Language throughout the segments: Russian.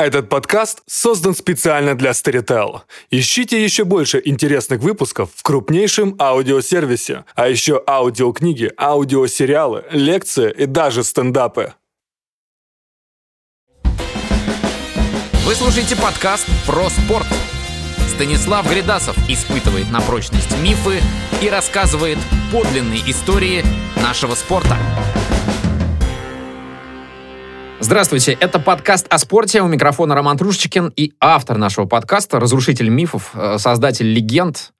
Этот подкаст создан специально для Storytel. Ищите еще больше интересных выпусков в крупнейшем аудиосервисе, а еще аудиокниги, аудиосериалы, лекции и даже стендапы. Вы слушаете подкаст про спорт. Станислав Гридасов испытывает на прочность мифы и рассказывает подлинные истории нашего спорта. Здравствуйте, это подкаст о спорте. У микрофона Роман Трушечкин и автор нашего подкаста, разрушитель мифов, э, создатель легенд.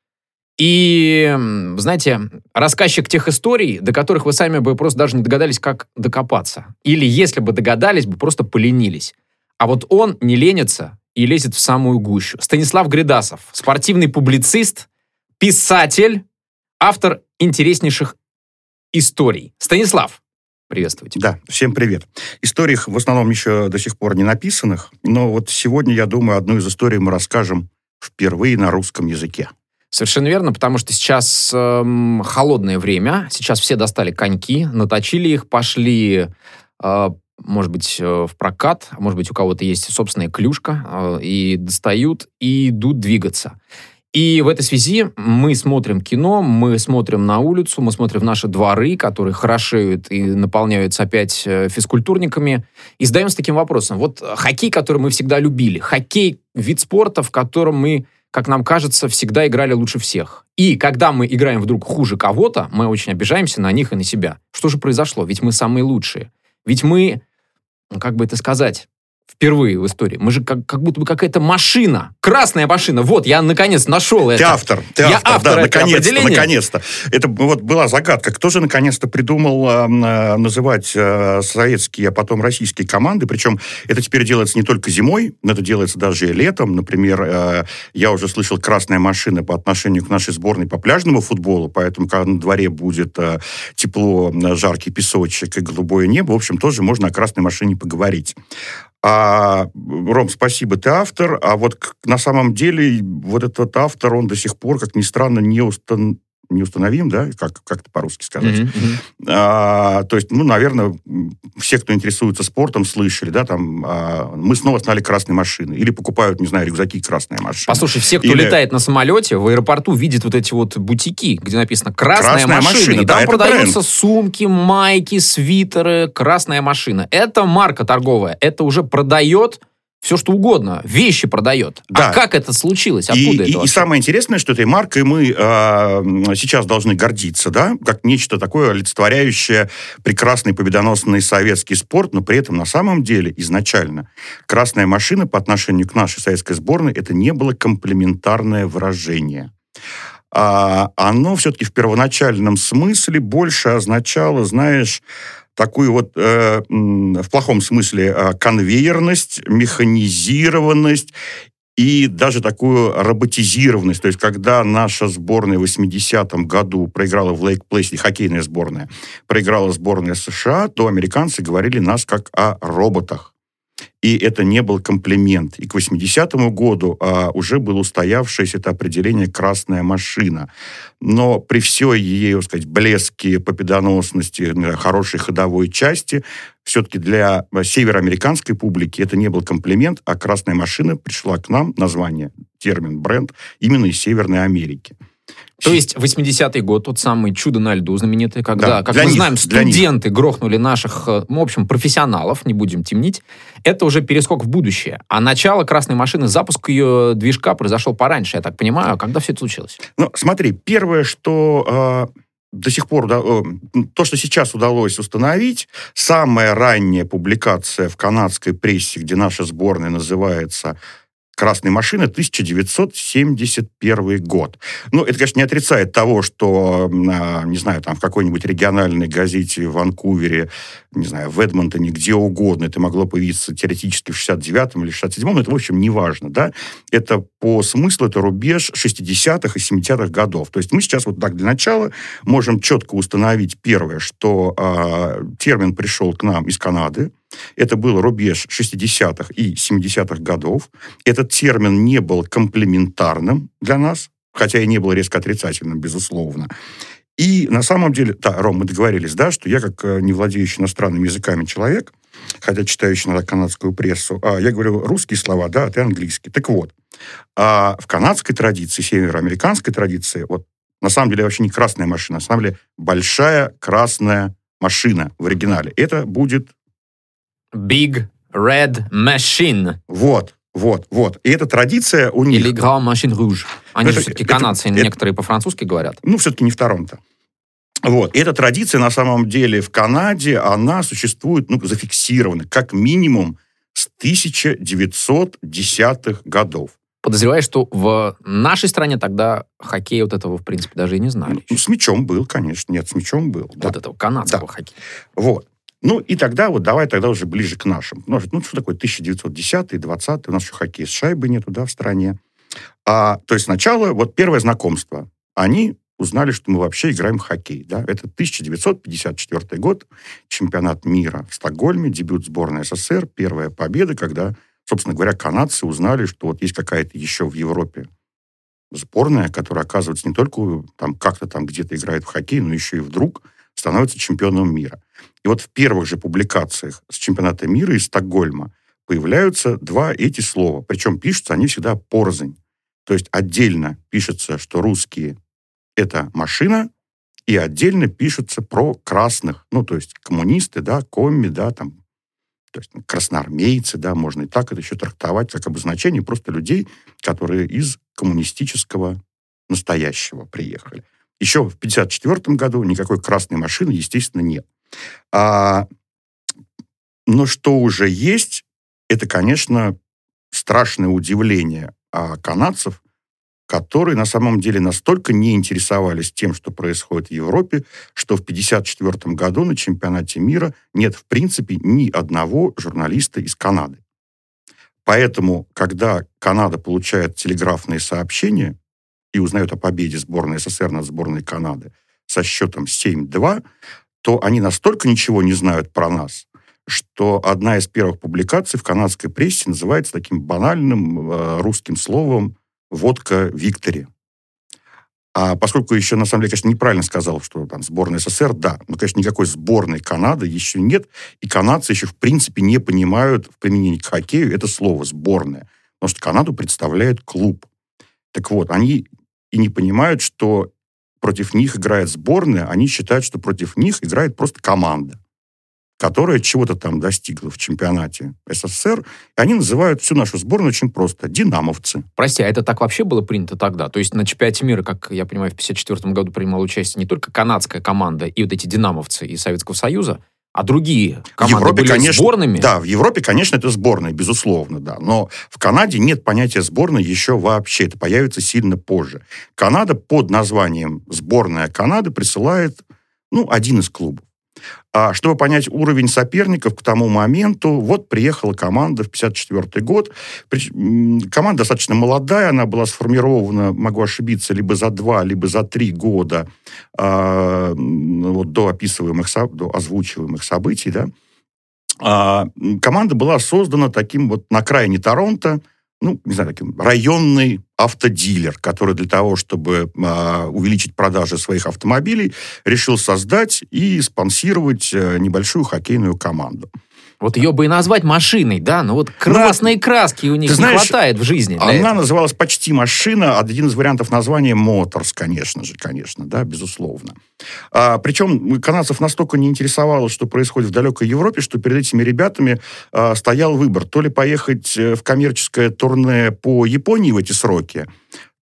И, знаете, рассказчик тех историй, до которых вы сами бы просто даже не догадались, как докопаться. Или, если бы догадались, бы просто поленились. А вот он не ленится и лезет в самую гущу. Станислав Гридасов, спортивный публицист, писатель, автор интереснейших историй. Станислав, приветствуйте. Да, всем привет. Историй в основном еще до сих пор не написанных, но вот сегодня, я думаю, одну из историй мы расскажем впервые на русском языке. Совершенно верно, потому что сейчас эм, холодное время, сейчас все достали коньки, наточили их, пошли, э, может быть, э, в прокат, а может быть, у кого-то есть собственная клюшка, э, и достают, и идут двигаться. И в этой связи мы смотрим кино, мы смотрим на улицу, мы смотрим наши дворы, которые хорошеют и наполняются опять э, физкультурниками, и задаемся таким вопросом. Вот хоккей, который мы всегда любили, хоккей — вид спорта, в котором мы, как нам кажется, всегда играли лучше всех. И когда мы играем вдруг хуже кого-то, мы очень обижаемся на них и на себя. Что же произошло? Ведь мы самые лучшие. Ведь мы, ну, как бы это сказать, впервые в истории. Мы же как, как будто бы какая-то машина. Красная машина. Вот, я наконец нашел ты это. Автор, ты я автор. автор да, наконец-то, наконец-то. Это вот была загадка. Кто же наконец-то придумал э, называть э, советские, а потом российские команды? Причем это теперь делается не только зимой, но это делается даже и летом. Например, э, я уже слышал «красная машина» по отношению к нашей сборной по пляжному футболу, поэтому когда на дворе будет э, тепло, жаркий песочек и голубое небо, в общем, тоже можно о «красной машине» поговорить. А, Ром, спасибо, ты автор. А вот на самом деле вот этот автор, он до сих пор, как ни странно, не, устан неустановим, да, как, как это по-русски сказать. Mm-hmm. А, то есть, ну, наверное, все, кто интересуется спортом, слышали, да, там, а, мы снова стали красной машины. Или покупают, не знаю, рюкзаки красная машина. Послушай, все, кто Или... летает на самолете, в аэропорту видит вот эти вот бутики, где написано «красная, красная машина», машина, и да, там продаются бренд. сумки, майки, свитеры, красная машина. Это марка торговая, это уже продает все что угодно, вещи продает. А да. А как это случилось? Откуда и, это? И, и самое интересное, что этой маркой мы э, сейчас должны гордиться, да, как нечто такое олицетворяющее прекрасный победоносный советский спорт, но при этом на самом деле изначально красная машина по отношению к нашей советской сборной это не было комплементарное выражение. А оно все-таки в первоначальном смысле больше означало, знаешь, такую вот э, в плохом смысле э, конвейерность, механизированность и даже такую роботизированность. То есть, когда наша сборная в 80-м году проиграла в Лейк-Плейсе, хоккейная сборная, проиграла сборная США, то американцы говорили нас как о роботах и это не был комплимент. И к 80-му году а, уже было устоявшееся это определение «красная машина». Но при всей ее, сказать, блеске, победоносности, хорошей ходовой части, все-таки для североамериканской публики это не был комплимент, а «красная машина» пришла к нам, название, термин, бренд, именно из Северной Америки. То есть 80-й год, тот самый «Чудо на льду» знаменитый, когда, да, как мы них, знаем, студенты грохнули наших, э, ну, в общем, профессионалов, не будем темнить, это уже перескок в будущее. А начало «Красной машины», запуск ее движка произошел пораньше, я так понимаю. Когда все это случилось? Ну, смотри, первое, что... Э до сих пор, да, э, то, что сейчас удалось установить, самая ранняя публикация в канадской прессе, где наша сборная называется красной машины 1971 год. Ну, это, конечно, не отрицает того, что, а, не знаю, там в какой-нибудь региональной газете в Ванкувере, не знаю, в Эдмонтоне, где угодно, это могло появиться теоретически в 69-м или 67-м, но это, в общем, не важно, да. Это по смыслу, это рубеж 60-х и 70-х годов. То есть мы сейчас вот так для начала можем четко установить первое, что э, термин пришел к нам из Канады, это был рубеж 60-х и 70-х годов. Этот термин не был комплементарным для нас, хотя и не был резко отрицательным, безусловно. И на самом деле, да, Ром, мы договорились, да, что я, как э, не владеющий иностранными языками человек, хотя читающий иногда канадскую прессу. А, я говорю русские слова, да, а ты английский. Так вот, а в канадской традиции, североамериканской традиции, вот на самом деле вообще не красная машина, на самом деле большая красная машина в оригинале. Это будет... Big Red Machine. Вот, вот, вот. И эта традиция у них... Или Grand Machine Rouge. Они Это- же все-таки канадцы, это- некоторые по-французски говорят. Ну, все-таки не в Торонто. Вот. И эта традиция, на самом деле, в Канаде, она существует, ну, зафиксирована, как минимум, с 1910-х годов. Подозреваю, что в нашей стране тогда хоккей вот этого, в принципе, даже и не знали. Ну, с мячом был, конечно. Нет, с мячом был. да. Вот этого канадского хоккея. Вот. Ну, и тогда вот давай тогда уже ближе к нашим. Ну, ну что такое 1910 20 У нас еще хоккей с шайбой нету, да, в стране. А, то есть сначала вот первое знакомство. Они узнали, что мы вообще играем в хоккей. Да? Это 1954 год, чемпионат мира в Стокгольме, дебют сборной СССР, первая победа, когда, собственно говоря, канадцы узнали, что вот есть какая-то еще в Европе сборная, которая, оказывается, не только там как-то там где-то играет в хоккей, но еще и вдруг становится чемпионом мира. И вот в первых же публикациях с чемпионата мира из Стокгольма появляются два эти слова. Причем пишутся они всегда порознь. То есть отдельно пишется, что русские – это машина, и отдельно пишутся про красных, ну, то есть коммунисты, да, комми, да, там, то есть красноармейцы, да, можно и так это еще трактовать как обозначение просто людей, которые из коммунистического настоящего приехали. Еще в 1954 году никакой красной машины, естественно, нет. А, но что уже есть, это, конечно, страшное удивление а, канадцев, которые на самом деле настолько не интересовались тем, что происходит в Европе, что в 1954 году на чемпионате мира нет, в принципе, ни одного журналиста из Канады. Поэтому, когда Канада получает телеграфные сообщения и узнает о победе сборной СССР над сборной Канады со счетом 7-2, то они настолько ничего не знают про нас, что одна из первых публикаций в канадской прессе называется таким банальным э, русским словом «водка Виктори». А поскольку еще, на самом деле, конечно, неправильно сказал, что там сборная СССР, да, но, конечно, никакой сборной Канады еще нет, и канадцы еще, в принципе, не понимают в применении к хоккею это слово «сборная», потому что Канаду представляет клуб. Так вот, они и не понимают, что против них играет сборная, они считают, что против них играет просто команда, которая чего-то там достигла в чемпионате СССР, и они называют всю нашу сборную очень просто «динамовцы». Прости, а это так вообще было принято тогда? То есть на чемпионате мира, как я понимаю, в 1954 году принимала участие не только канадская команда и вот эти динамовцы из Советского Союза, а другие команды Европе, были конечно, сборными? Да, в Европе, конечно, это сборная, безусловно, да. Но в Канаде нет понятия сборной еще вообще. Это появится сильно позже. Канада под названием «Сборная Канады» присылает, ну, один из клубов. А чтобы понять уровень соперников к тому моменту, вот приехала команда в 54 год. Команда достаточно молодая, она была сформирована, могу ошибиться, либо за два, либо за три года а, вот, до описываемых, до озвучиваемых событий, да. А, команда была создана таким вот на окраине Торонто, ну, не знаю, таким районный автодилер, который для того, чтобы а, увеличить продажи своих автомобилей, решил создать и спонсировать э, небольшую хоккейную команду. Вот ее бы и назвать машиной, да? Но вот красной краски у них знаешь, не хватает в жизни. Она этого. называлась почти машина, один из вариантов названия Моторс, конечно же, конечно, да, безусловно. А, причем канадцев настолько не интересовало, что происходит в далекой Европе, что перед этими ребятами а, стоял выбор. То ли поехать э, в коммерческое турне по Японии в эти сроки,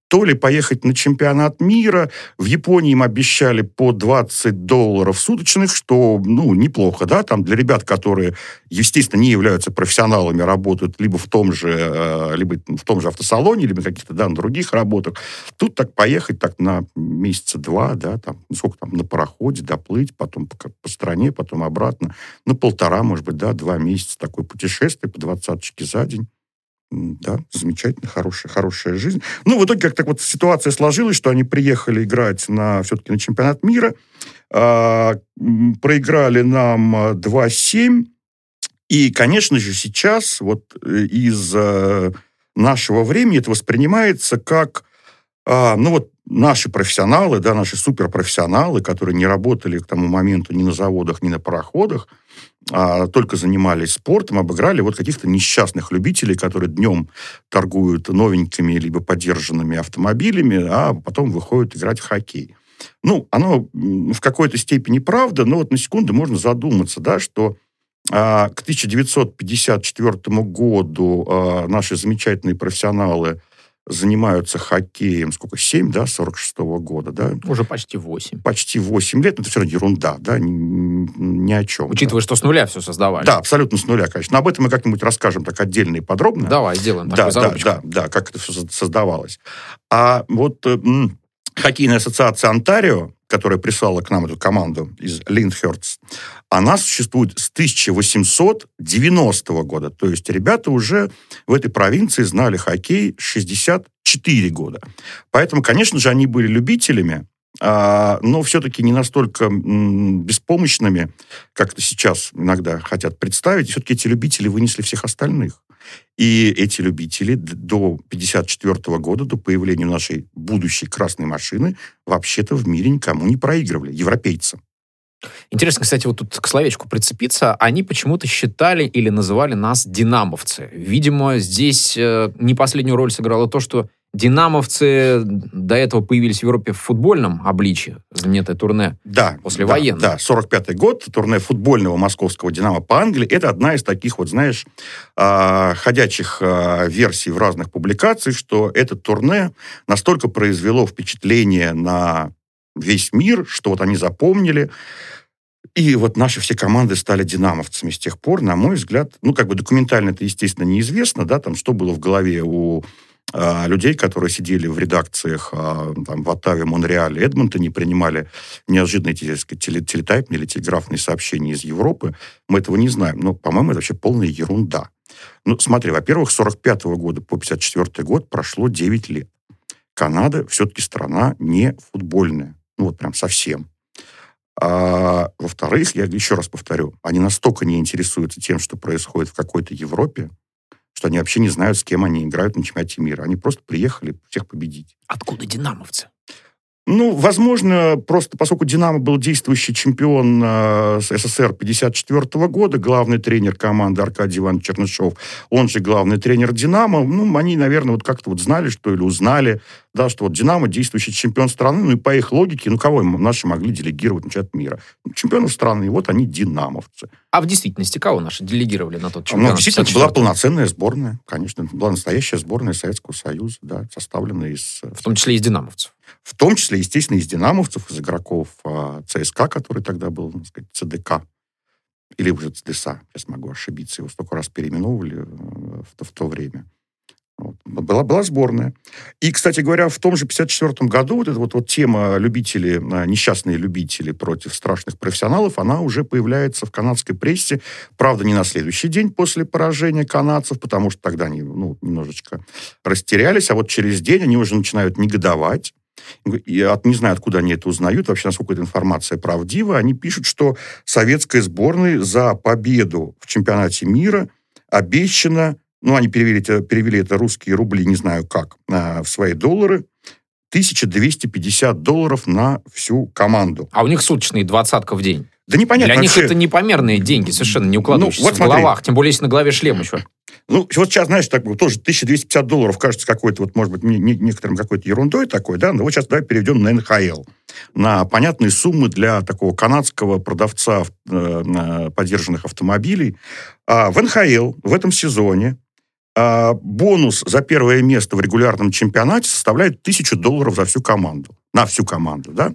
то ли поехать на чемпионат мира. В Японии им обещали по 20 долларов суточных, что, ну, неплохо, да, там для ребят, которые, естественно, не являются профессионалами, работают либо в том же, э, либо в том же автосалоне, либо каких-то, да, на других работах. Тут так поехать так на месяца два, да, там, ну, сколько там, на пароходе доплыть, потом по, по стране, потом обратно, на полтора, может быть, да, два месяца такое путешествие по двадцаточке за день. Да, замечательно, хорошая, хорошая жизнь. Ну, в итоге как-то вот ситуация сложилась, что они приехали играть на, все-таки на чемпионат мира, а, м, проиграли нам а, 2-7, и, конечно же, сейчас вот э, из э, нашего времени это воспринимается как, а, ну вот, наши профессионалы, да, наши суперпрофессионалы, которые не работали к тому моменту ни на заводах, ни на пароходах, а только занимались спортом, обыграли вот каких-то несчастных любителей, которые днем торгуют новенькими либо подержанными автомобилями, а потом выходят играть в хоккей. Ну, оно в какой-то степени правда, но вот на секунду можно задуматься, да, что а, к 1954 году а, наши замечательные профессионалы занимаются хоккеем, сколько, 7, да, 46-го года, да? Уже почти 8. Почти 8 лет, но это все равно ерунда, да, ни, ни о чем. Учитывая, да. что с нуля все создавали. Да, абсолютно с нуля, конечно. Но об этом мы как-нибудь расскажем так отдельно и подробно. Давай, сделаем да, да, да, да, как это все создавалось. А вот м, хоккейная ассоциация Онтарио, которая прислала к нам эту команду из Линдхёрдс, она существует с 1890 года. То есть ребята уже в этой провинции знали хоккей 64 года. Поэтому, конечно же, они были любителями, а, но все-таки не настолько беспомощными, как это сейчас иногда хотят представить. Все-таки эти любители вынесли всех остальных. И эти любители до 1954 года, до появления нашей будущей красной машины, вообще-то в мире никому не проигрывали, европейцам. Интересно, кстати, вот тут к словечку прицепиться. Они почему-то считали или называли нас динамовцы. Видимо, здесь э, не последнюю роль сыграло то, что Динамовцы до этого появились в Европе в футбольном обличии, знаменитое турне да, послевоенное. Да, да, 45-й год, турне футбольного московского «Динамо» по Англии. Это одна из таких вот, знаешь, э, ходячих э, версий в разных публикациях, что это турне настолько произвело впечатление на весь мир, что вот они запомнили. И вот наши все команды стали динамовцами с тех пор, на мой взгляд, ну, как бы документально это, естественно, неизвестно, да, там, что было в голове у а, людей, которые сидели в редакциях а, там, в Оттаве, Монреале, Эдмонтоне, принимали неожиданные теле телетайпные или телеграфные сообщения из Европы. Мы этого не знаем. Но, по-моему, это вообще полная ерунда. Ну, смотри, во-первых, с 45 -го года по 54 год прошло 9 лет. Канада все-таки страна не футбольная. Ну, вот прям совсем. А, во-вторых, я еще раз повторю, они настолько не интересуются тем, что происходит в какой-то Европе, что они вообще не знают, с кем они играют на чемпионате мира. Они просто приехали всех победить. Откуда динамовцы? Ну, возможно, просто поскольку «Динамо» был действующий чемпион э, СССР 54 года, главный тренер команды Аркадий Иванович Чернышов, он же главный тренер «Динамо», ну, они, наверное, вот как-то вот знали, что или узнали, да, что вот «Динамо» действующий чемпион страны, ну, и по их логике, ну, кого наши могли делегировать на чемпионат мира? Чемпионов страны, и вот они «Динамовцы». А в действительности кого наши делегировали на тот чемпионат? Ну, действительно, была полноценная сборная, конечно, была настоящая сборная Советского Союза, да, составленная из... В том числе из «Динамовцев». В том числе, естественно, из динамовцев, из игроков а, ЦСКА, который тогда был, так сказать, ЦДК, или уже ЦДСА, сейчас могу ошибиться, его столько раз переименовывали э, в, в то время. Вот. Была, была сборная. И, кстати говоря, в том же 54 году вот эта вот, вот тема любители, а, несчастные любители против страшных профессионалов, она уже появляется в канадской прессе. Правда, не на следующий день после поражения канадцев, потому что тогда они ну, немножечко растерялись, а вот через день они уже начинают негодовать я не знаю, откуда они это узнают, вообще, насколько эта информация правдива. Они пишут, что советской сборной за победу в чемпионате мира обещано, ну, они перевели это, перевели это русские рубли, не знаю как, а, в свои доллары, 1250 долларов на всю команду. А у них суточные двадцатка в день. Да непонятно Для вообще. них это непомерные деньги, совершенно не укладывающиеся Ну, вот в смотри. головах. Тем более, если на голове шлем еще. Ну, вот сейчас, знаешь, так тоже 1250 долларов кажется какой-то, вот, может быть, не- не- некоторым какой-то ерундой такой, да, но вот сейчас давай перейдем на НХЛ. На понятные суммы для такого канадского продавца э, подержанных автомобилей. А в НХЛ в этом сезоне а, бонус за первое место в регулярном чемпионате составляет 1000 долларов за всю команду. На всю команду, да.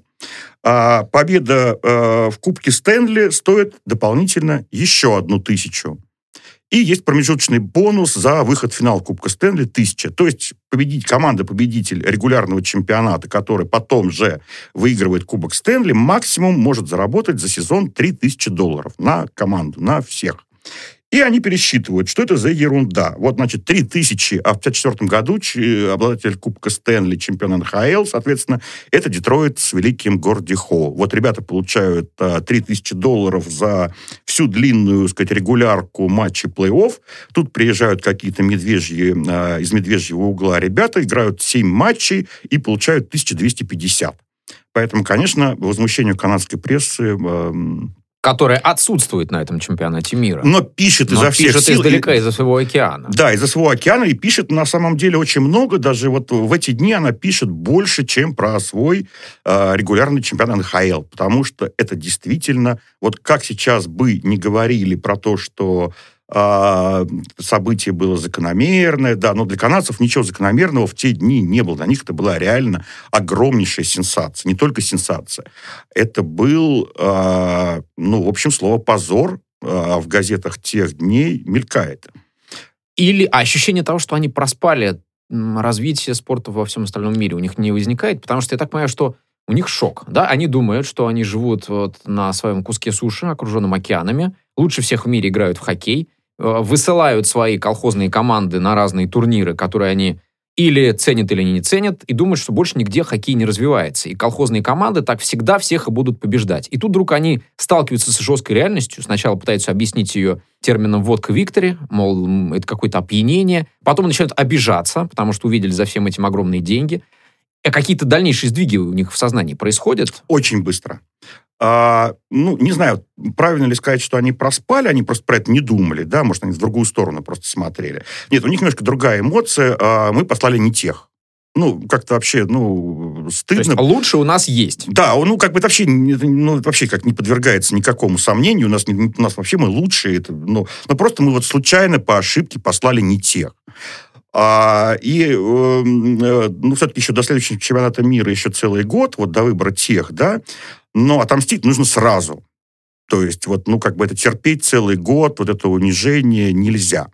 А победа э, в Кубке Стэнли стоит дополнительно еще одну тысячу. И есть промежуточный бонус за выход в финал Кубка Стэнли 1000. То есть победить, команда-победитель регулярного чемпионата, который потом же выигрывает Кубок Стэнли, максимум может заработать за сезон 3000 долларов на команду, на всех. И они пересчитывают, что это за ерунда. Вот, значит, 3 тысячи, а в 1954 году обладатель Кубка Стэнли, чемпион НХЛ, соответственно, это Детройт с великим Горди Холл. Вот ребята получают а, 3 тысячи долларов за всю длинную, сказать, регулярку матчей плей-офф. Тут приезжают какие-то медвежьи, а, из медвежьего угла ребята, играют 7 матчей и получают 1250. Поэтому, конечно, возмущению канадской прессы которая отсутствует на этом чемпионате мира. Но пишет Но изо всех пишет сил. издалека, из-за своего океана. Да, из-за своего океана, и пишет на самом деле очень много, даже вот в эти дни она пишет больше, чем про свой э, регулярный чемпионат НХЛ, потому что это действительно, вот как сейчас бы не говорили про то, что событие было закономерное, да, но для канадцев ничего закономерного в те дни не было. Для них это была реально огромнейшая сенсация. Не только сенсация. Это был, а, ну, в общем, слово «позор» а, в газетах тех дней мелькает. Или ощущение того, что они проспали развитие спорта во всем остальном мире, у них не возникает, потому что я так понимаю, что у них шок, да, они думают, что они живут вот на своем куске суши, окруженном океанами, лучше всех в мире играют в хоккей, высылают свои колхозные команды на разные турниры, которые они или ценят, или не ценят, и думают, что больше нигде хоккей не развивается. И колхозные команды так всегда всех и будут побеждать. И тут вдруг они сталкиваются с жесткой реальностью. Сначала пытаются объяснить ее термином «водка Виктори», мол, это какое-то опьянение. Потом начинают обижаться, потому что увидели за всем этим огромные деньги. А какие-то дальнейшие сдвиги у них в сознании происходят? Очень быстро. А, ну, не знаю, правильно ли сказать, что они проспали, они просто про это не думали, да, может, они в другую сторону просто смотрели. Нет, у них немножко другая эмоция, а мы послали не тех. Ну, как-то вообще, ну, стыдно. То есть лучше у нас есть. Да, ну, как бы это вообще, ну, это вообще как не подвергается никакому сомнению. У нас, у нас вообще мы лучшие. Это, ну, но просто мы вот случайно по ошибке послали не тех. А, и, эм, э, ну, все-таки еще до следующего чемпионата мира еще целый год, вот до выбора тех, да, но отомстить нужно сразу. То есть, вот, ну, как бы это терпеть целый год, вот это унижение нельзя.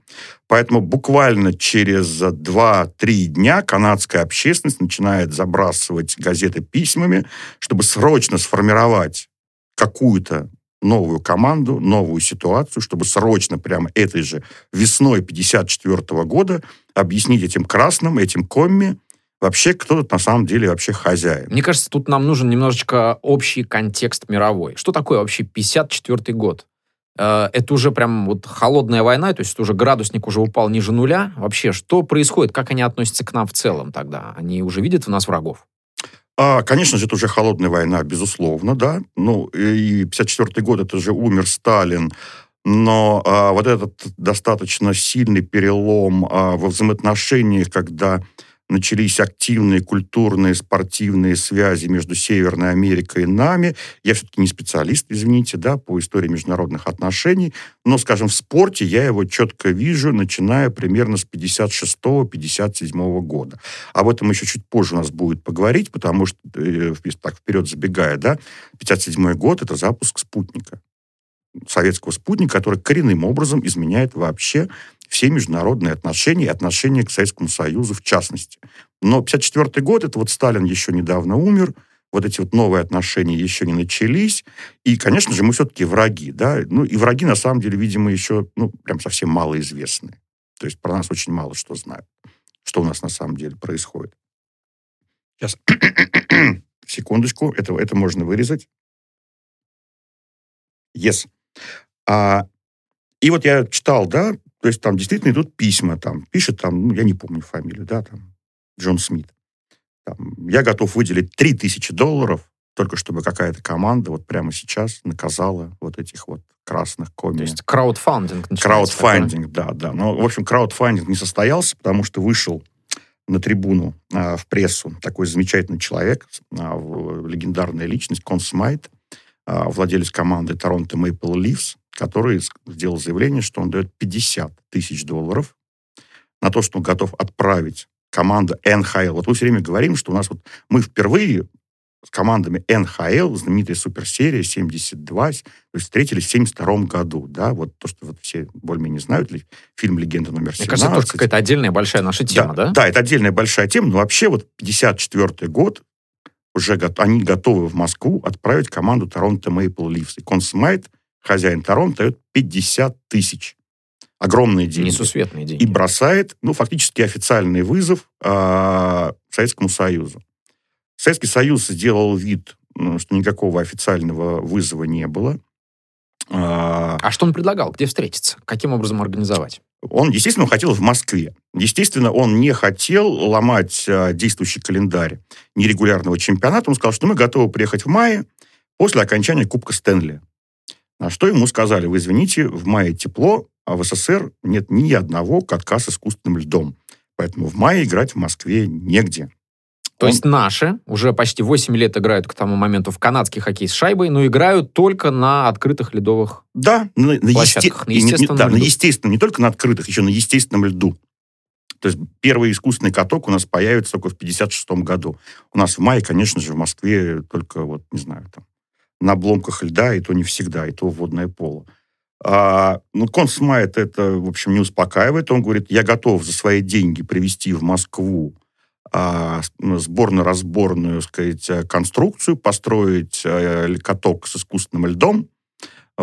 Поэтому буквально через 2-3 дня канадская общественность начинает забрасывать газеты письмами, чтобы срочно сформировать какую-то новую команду, новую ситуацию, чтобы срочно прямо этой же весной 54 года объяснить этим красным, этим комми, вообще кто тут на самом деле вообще хозяин. Мне кажется, тут нам нужен немножечко общий контекст мировой. Что такое вообще 54 год? Э, это уже прям вот холодная война, то есть уже градусник уже упал ниже нуля. Вообще, что происходит? Как они относятся к нам в целом тогда? Они уже видят в нас врагов? А, конечно же, это уже холодная война, безусловно, да. Ну, и 54 год, это же умер Сталин, но а, вот этот достаточно сильный перелом а, во взаимоотношениях, когда начались активные культурные, спортивные связи между Северной Америкой и нами. Я все-таки не специалист, извините, да, по истории международных отношений, но, скажем, в спорте я его четко вижу, начиная примерно с 56-57 года. Об этом еще чуть позже у нас будет поговорить, потому что, э, так вперед забегая, да, 57 год — это запуск спутника советского спутника, который коренным образом изменяет вообще все международные отношения и отношения к Советскому Союзу в частности. Но 1954 год, это вот Сталин еще недавно умер, вот эти вот новые отношения еще не начались. И, конечно же, мы все-таки враги, да. Ну, и враги, на самом деле, видимо, еще, ну, прям совсем малоизвестны. То есть про нас очень мало что знают, что у нас на самом деле происходит. Сейчас. Секундочку, это, это можно вырезать. Yes. А, и вот я читал, да, то есть там действительно идут письма, там пишет там, ну, я не помню фамилию, да, там, Джон Смит. Там, я готов выделить 3000 долларов, только чтобы какая-то команда вот прямо сейчас наказала вот этих вот красных коми. То есть краудфандинг Краудфандинг, да, да. Но, в общем, краудфандинг не состоялся, потому что вышел на трибуну а, в прессу такой замечательный человек, а, легендарная личность, Кон Смайт, а, владелец команды Торонто Maple Leafs, который сделал заявление, что он дает 50 тысяч долларов на то, что он готов отправить команду НХЛ. Вот мы все время говорим, что у нас вот мы впервые с командами НХЛ, знаменитая суперсерия 72, то есть встретились в 72 году, да, вот то, что вот все более-менее знают, фильм «Легенда номер 17». Мне кажется, это какая-то отдельная большая наша тема, да? Да, да это отдельная большая тема, но вообще вот 54 год, уже они готовы в Москву отправить команду Торонто Мейпл Ливс. И Консмайт хозяин Торонто дает 50 тысяч огромные деньги. Несусветные деньги. И бросает, ну, фактически официальный вызов э, Советскому Союзу. Советский Союз сделал вид, что никакого официального вызова не было. А, а что он предлагал? Где встретиться? Каким образом организовать? Он, естественно, хотел в Москве. Естественно, он не хотел ломать а, действующий календарь нерегулярного чемпионата. Он сказал, что мы готовы приехать в мае после окончания Кубка Стэнли. На что ему сказали, вы извините, в мае тепло, а в СССР нет ни одного катка с искусственным льдом. Поэтому в мае играть в Москве негде. То Он... есть наши уже почти 8 лет играют к тому моменту в канадский хоккей с шайбой, но играют только на открытых ледовых да, на, на площадках, есте... на естественном не, да, льду. на естественном, не только на открытых, еще на естественном льду. То есть первый искусственный каток у нас появится только в 56 году. У нас в мае, конечно же, в Москве только, вот, не знаю, там, на обломках льда, и то не всегда, и то водное поло. А, ну, Консмайт это, в общем, не успокаивает. Он говорит, я готов за свои деньги привести в Москву а, сборно-разборную, сказать, э, конструкцию, построить а, каток с искусственным льдом,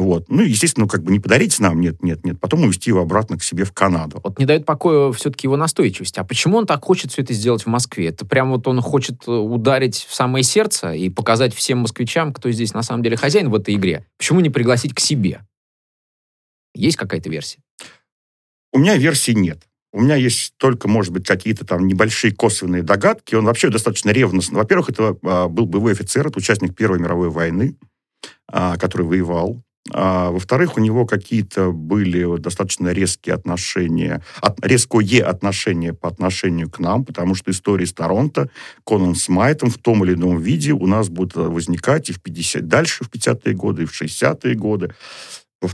вот. Ну, естественно, как бы не подарить нам, нет, нет, нет, потом увезти его обратно к себе в Канаду. Вот не дает покоя все-таки его настойчивость. А почему он так хочет все это сделать в Москве? Это прям вот он хочет э, ударить в самое сердце и показать всем москвичам, кто здесь на самом деле хозяин в этой игре. Почему не пригласить к себе? Есть какая-то версия? У меня версии нет. У меня есть только, может быть, какие-то там небольшие косвенные догадки. Он вообще достаточно ревностно. Во-первых, это а, был боевой офицер, это участник Первой мировой войны, а, который воевал. А, во-вторых, у него какие-то были достаточно резкие отношения, от, резкое отношение по отношению к нам, потому что истории с Торонто, Конан Смайтом в том или ином виде у нас будут возникать и в 50, дальше в 50-е годы, и в 60-е годы.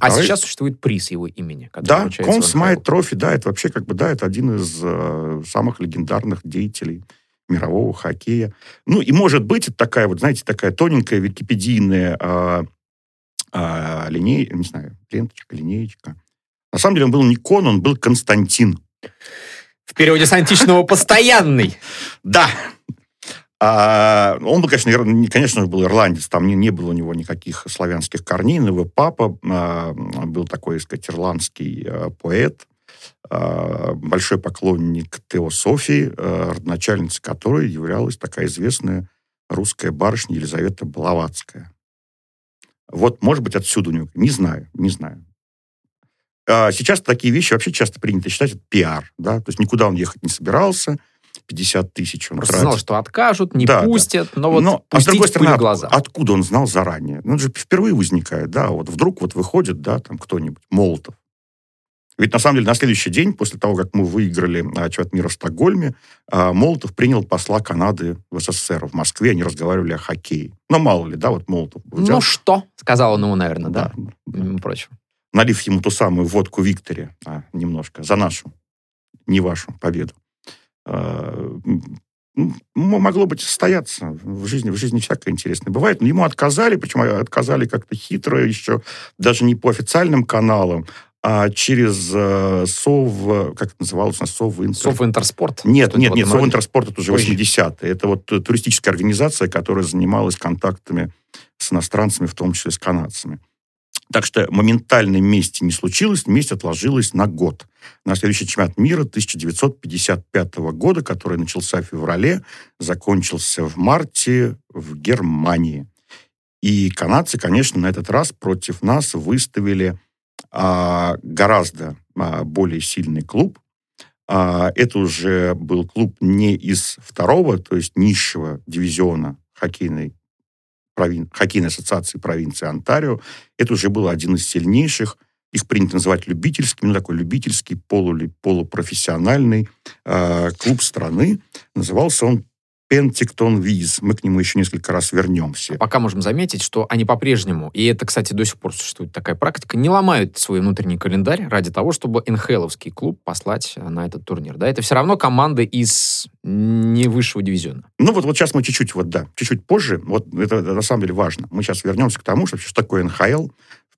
А сейчас существует приз его имени. Да, Conn Smythe Trophy, да, это вообще как бы, да, это один из э, самых легендарных деятелей мирового хоккея. Ну, и может быть, это такая вот, знаете, такая тоненькая википедийная э, э, линей, не знаю, ленточка, линеечка. На самом деле он был не Конн, он был Константин. В переводе с античного «постоянный». Да, а он был, конечно, конечно, был ирландец, там не, не было у него никаких славянских корней, но его папа а, был такой, так сказать, ирландский а, поэт, а, большой поклонник теософии, а, родоначальницей которой являлась такая известная русская барышня Елизавета Блаватская. Вот, может быть, отсюда у него. Не знаю, не знаю. А сейчас такие вещи вообще часто принято считать это пиар, да, то есть никуда он ехать не собирался, 50 тысяч он Просто тратит. знал, что откажут, не да, пустят, да. но вот но, а с другой стороны, глаза. откуда он знал заранее? Ну, это же впервые возникает, да, вот вдруг вот выходит, да, там кто-нибудь, Молотов. Ведь на самом деле на следующий день, после того, как мы выиграли а, чемпионат мира в Стокгольме, а, Молотов принял посла Канады в СССР, в Москве, они разговаривали о хоккее. Ну, мало ли, да, вот Молотов. Взял. Ну что? Сказал он ему, наверное, да, да, да. Налив ему ту самую водку Викторе, а, немножко, за нашу, не вашу победу. А, могло быть состояться. В жизни, в жизни всякое интересное бывает. Но ему отказали, причем отказали как-то хитро еще, даже не по официальным каналам, а через э, СОВ, как это называлось у нас, СОВ Интер... СОВ Интерспорт? Нет, нет, нет, СОВ Интерспорт это уже 80-е. Это вот туристическая организация, которая занималась контактами с иностранцами, в том числе с канадцами. Так что моментальной мести не случилось, месть отложилась на год. На следующий чемпионат мира 1955 года, который начался в феврале, закончился в марте в Германии. И канадцы, конечно, на этот раз против нас выставили гораздо а, более сильный клуб. А, это уже был клуб не из второго, то есть низшего дивизиона хоккейной провин... хоккейной ассоциации провинции Онтарио. Это уже был один из сильнейших, их принято называть любительским, ну, такой любительский, полу, полупрофессиональный э, клуб страны. Назывался он Пентиктон Виз. Мы к нему еще несколько раз вернемся. Пока можем заметить, что они по-прежнему, и это, кстати, до сих пор существует такая практика, не ломают свой внутренний календарь ради того, чтобы НХЛовский клуб послать на этот турнир. Да, это все равно команды из не высшего дивизиона. Ну вот, вот сейчас мы чуть-чуть, вот да, чуть-чуть позже, вот это на самом деле важно. Мы сейчас вернемся к тому, что, что такое НХЛ,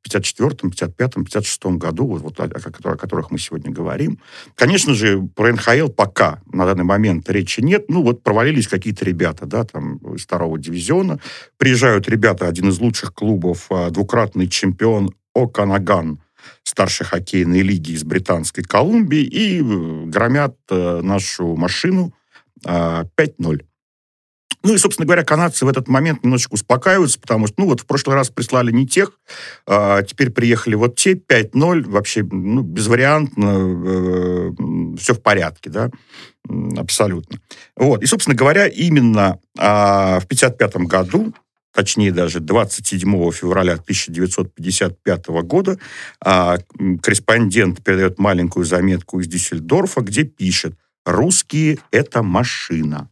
54-м, 55-м, 56-м году, вот, вот о, о, которых мы сегодня говорим. Конечно же, про НХЛ пока на данный момент речи нет. Ну, вот провалились какие-то ребята, да, там, из второго дивизиона. Приезжают ребята, один из лучших клубов, а, двукратный чемпион Оканаган, старшей хоккейной лиги из Британской Колумбии и э, громят э, нашу машину 5-0. Ну и, собственно говоря, канадцы в этот момент немножечко успокаиваются, потому что, ну вот в прошлый раз прислали не тех, а теперь приехали вот те, 5-0, вообще ну, безвариантно, э, все в порядке, да, абсолютно. Вот, и, собственно говоря, именно э, в 1955 году точнее даже 27 февраля 1955 года, а, корреспондент передает маленькую заметку из Дюссельдорфа, где пишет «Русские – это машина».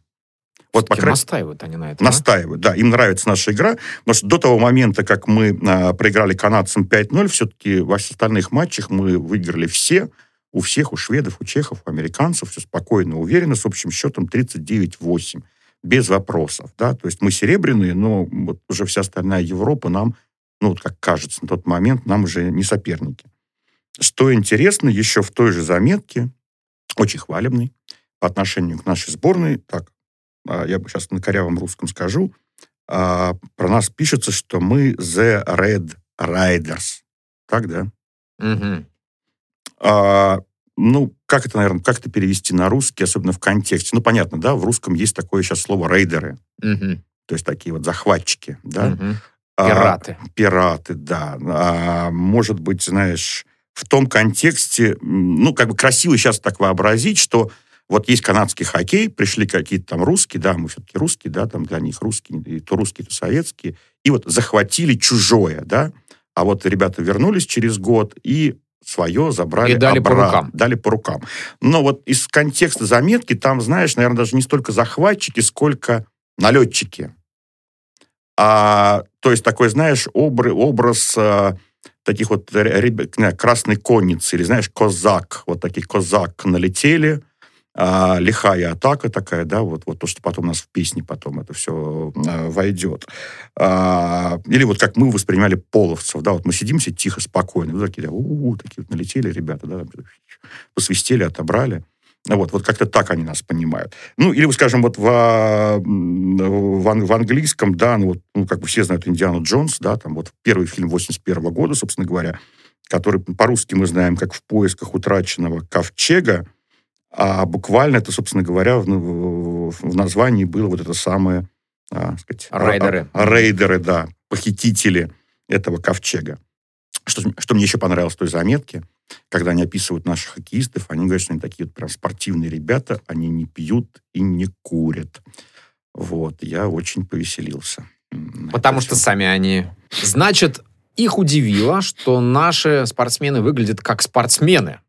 Вот, по крайней... Настаивают они на этом. Настаивают, да? да. Им нравится наша игра. Потому что до того момента, как мы а, проиграли канадцам 5-0, все-таки в остальных матчах мы выиграли все. У всех, у шведов, у чехов, у американцев все спокойно, уверенно, с общим счетом 39-8. Без вопросов, да. То есть мы серебряные, но вот уже вся остальная Европа нам, ну, вот как кажется, на тот момент нам уже не соперники. Что интересно, еще в той же заметке, очень хвалебный, по отношению к нашей сборной, так, я бы сейчас на корявом русском скажу, а, про нас пишется, что мы The Red Riders. Так, да? Угу. А, ну, как это, наверное, как это перевести на русский, особенно в контексте? Ну, понятно, да, в русском есть такое сейчас слово рейдеры. Угу. То есть такие вот захватчики, да? Угу. Пираты. А, пираты, да. А, может быть, знаешь, в том контексте, ну, как бы красиво сейчас так вообразить, что вот есть канадский хоккей, пришли какие-то там русские, да, мы все-таки русские, да, там для них русские, и то русские, то советские, и вот захватили чужое, да, а вот ребята вернулись через год и свое забрали И дали обратно, по рукам. Дали по рукам. Но вот из контекста заметки там, знаешь, наверное, даже не столько захватчики, сколько налетчики. А, то есть такой, знаешь, образ, образ а, таких вот ребят, красной конницы, или, знаешь, козак, вот таких козак налетели, а, лихая атака такая, да, вот, вот то, что потом у нас в песне потом это все а, войдет. А, или вот как мы воспринимали половцев, да, вот мы сидим все тихо, спокойно, вот такие, да, у-у, такие вот налетели ребята, да, посвистели, отобрали. Вот, вот как-то так они нас понимают. Ну, или, скажем, вот в, в, в английском, да, ну, вот, ну, как бы все знают Индиану Джонс, да, там вот первый фильм 81 года, собственно говоря, который по-русски мы знаем как «В поисках утраченного ковчега», а буквально это, собственно говоря, в, в названии было вот это самое... А, сказать, рейдеры. А, рейдеры, да, похитители этого ковчега. Что, что мне еще понравилось в той заметке, когда они описывают наших хоккеистов, они говорят, что они такие вот прям спортивные ребята, они не пьют и не курят. Вот, я очень повеселился. Потому что сами они... Значит, их удивило, что наши спортсмены выглядят как спортсмены,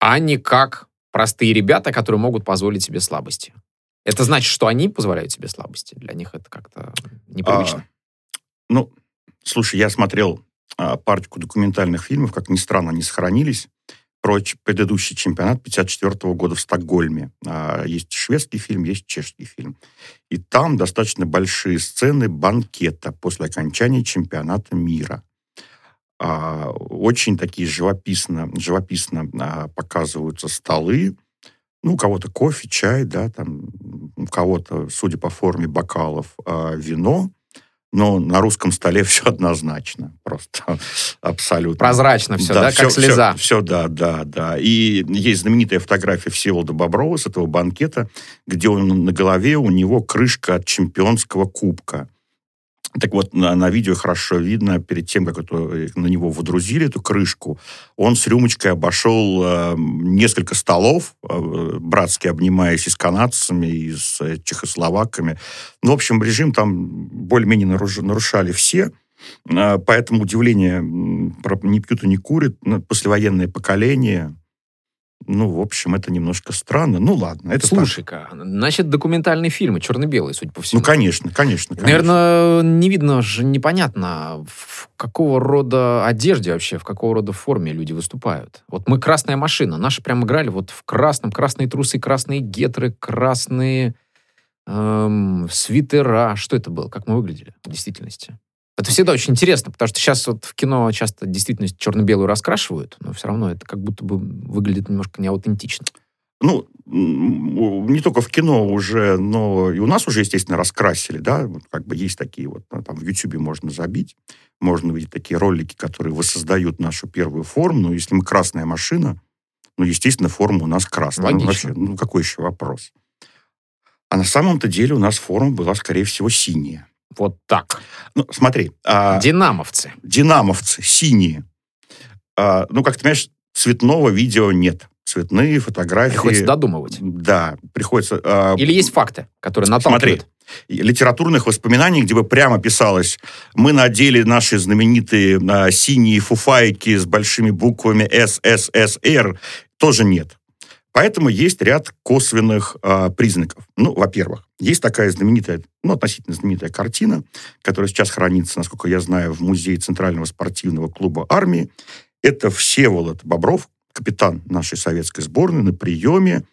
а не как простые ребята, которые могут позволить себе слабости. Это значит, что они позволяют себе слабости. Для них это как-то непривычно. А, ну, слушай, я смотрел а, парочку документальных фильмов, как ни странно, они сохранились про предыдущий чемпионат 54 года в Стокгольме. А, есть шведский фильм, есть чешский фильм. И там достаточно большие сцены банкета после окончания чемпионата мира. А, очень такие живописно, живописно а, показываются столы. Ну, у кого-то кофе, чай, да, там, у кого-то, судя по форме бокалов, а, вино. Но на русском столе все однозначно, просто абсолютно. Прозрачно все, да, да все, как слеза. Все, все, да, да, да. И есть знаменитая фотография Всеволода Боброва с этого банкета, где он на голове, у него крышка от чемпионского кубка. Так вот, на, на видео хорошо видно, перед тем, как это, э, на него водрузили эту крышку, он с рюмочкой обошел э, несколько столов, э, братски обнимаясь и с канадцами, и с э, чехословаками. Ну, в общем, режим там более-менее нарушали все. Э, поэтому удивление, не пьют и не курят, ну, послевоенное поколение, ну, в общем, это немножко странно. Ну, ладно. Это Слушай-ка, значит, документальные фильмы, черно-белые, судя по всему. Ну, конечно, конечно, конечно. Наверное, не видно же, непонятно, в какого рода одежде вообще, в какого рода форме люди выступают. Вот мы красная машина. Наши прям играли вот в красном. Красные трусы, красные гетры, красные эм, свитера. Что это было? Как мы выглядели в действительности? Это всегда очень интересно, потому что сейчас вот в кино часто действительно черно-белую раскрашивают, но все равно это как будто бы выглядит немножко неаутентично. ну, не только в кино уже, но и у нас уже, естественно, раскрасили, да, как бы есть такие вот, ну, там в Ютьюбе можно забить, можно увидеть такие ролики, которые воссоздают нашу первую форму, ну, если мы красная машина, ну, естественно, форма у нас красная. Ну, вообще, ну, какой еще вопрос? А на самом-то деле у нас форма была, скорее всего, синяя. Вот так. Ну, смотри. А, динамовцы. Динамовцы, синие. А, ну, как ты понимаешь, цветного видео нет цветные фотографии. Приходится додумывать. Да, приходится... Э, Или есть факты, которые наталкивают? Смотри, литературных воспоминаний, где бы прямо писалось, мы надели наши знаменитые э, синие фуфайки с большими буквами СССР, тоже нет. Поэтому есть ряд косвенных э, признаков. Ну, во-первых, есть такая знаменитая, ну, относительно знаменитая картина, которая сейчас хранится, насколько я знаю, в музее Центрального спортивного клуба армии. Это Всеволод Бобров, капитан нашей советской сборной на приеме,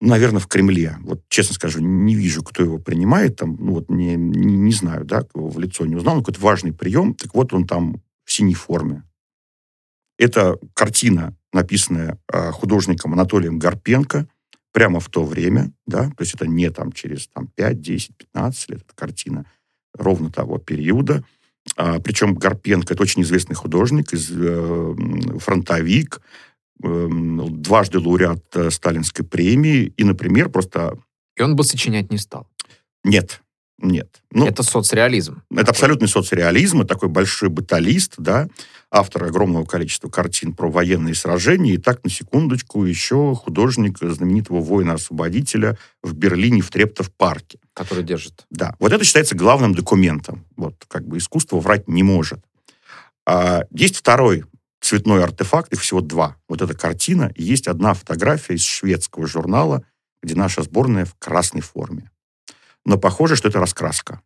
наверное, в Кремле. Вот, честно скажу, не вижу, кто его принимает. Там, ну, вот не, не, не знаю, да, в лицо не узнал. Но какой-то важный прием. Так вот, он там в синей форме. Это картина, написанная художником Анатолием Гарпенко прямо в то время, да, то есть это не там через там, 5, 10, 15 лет, это картина ровно того периода. А, причем Гарпенко, это очень известный художник, из, э, фронтовик, э, дважды лауреат э, Сталинской премии. И, например, просто... И он бы сочинять не стал? Нет, нет. Ну, это соцреализм. Это такой. абсолютный соцреализм, такой большой баталист, да, автор огромного количества картин про военные сражения, и так, на секундочку, еще художник знаменитого воина-освободителя в Берлине в Трептов-парке. Который держит. Да. Вот это считается главным документом. Вот, как бы искусство врать не может. А, есть второй цветной артефакт, их всего два. Вот эта картина, и есть одна фотография из шведского журнала, где наша сборная в красной форме но похоже, что это раскраска.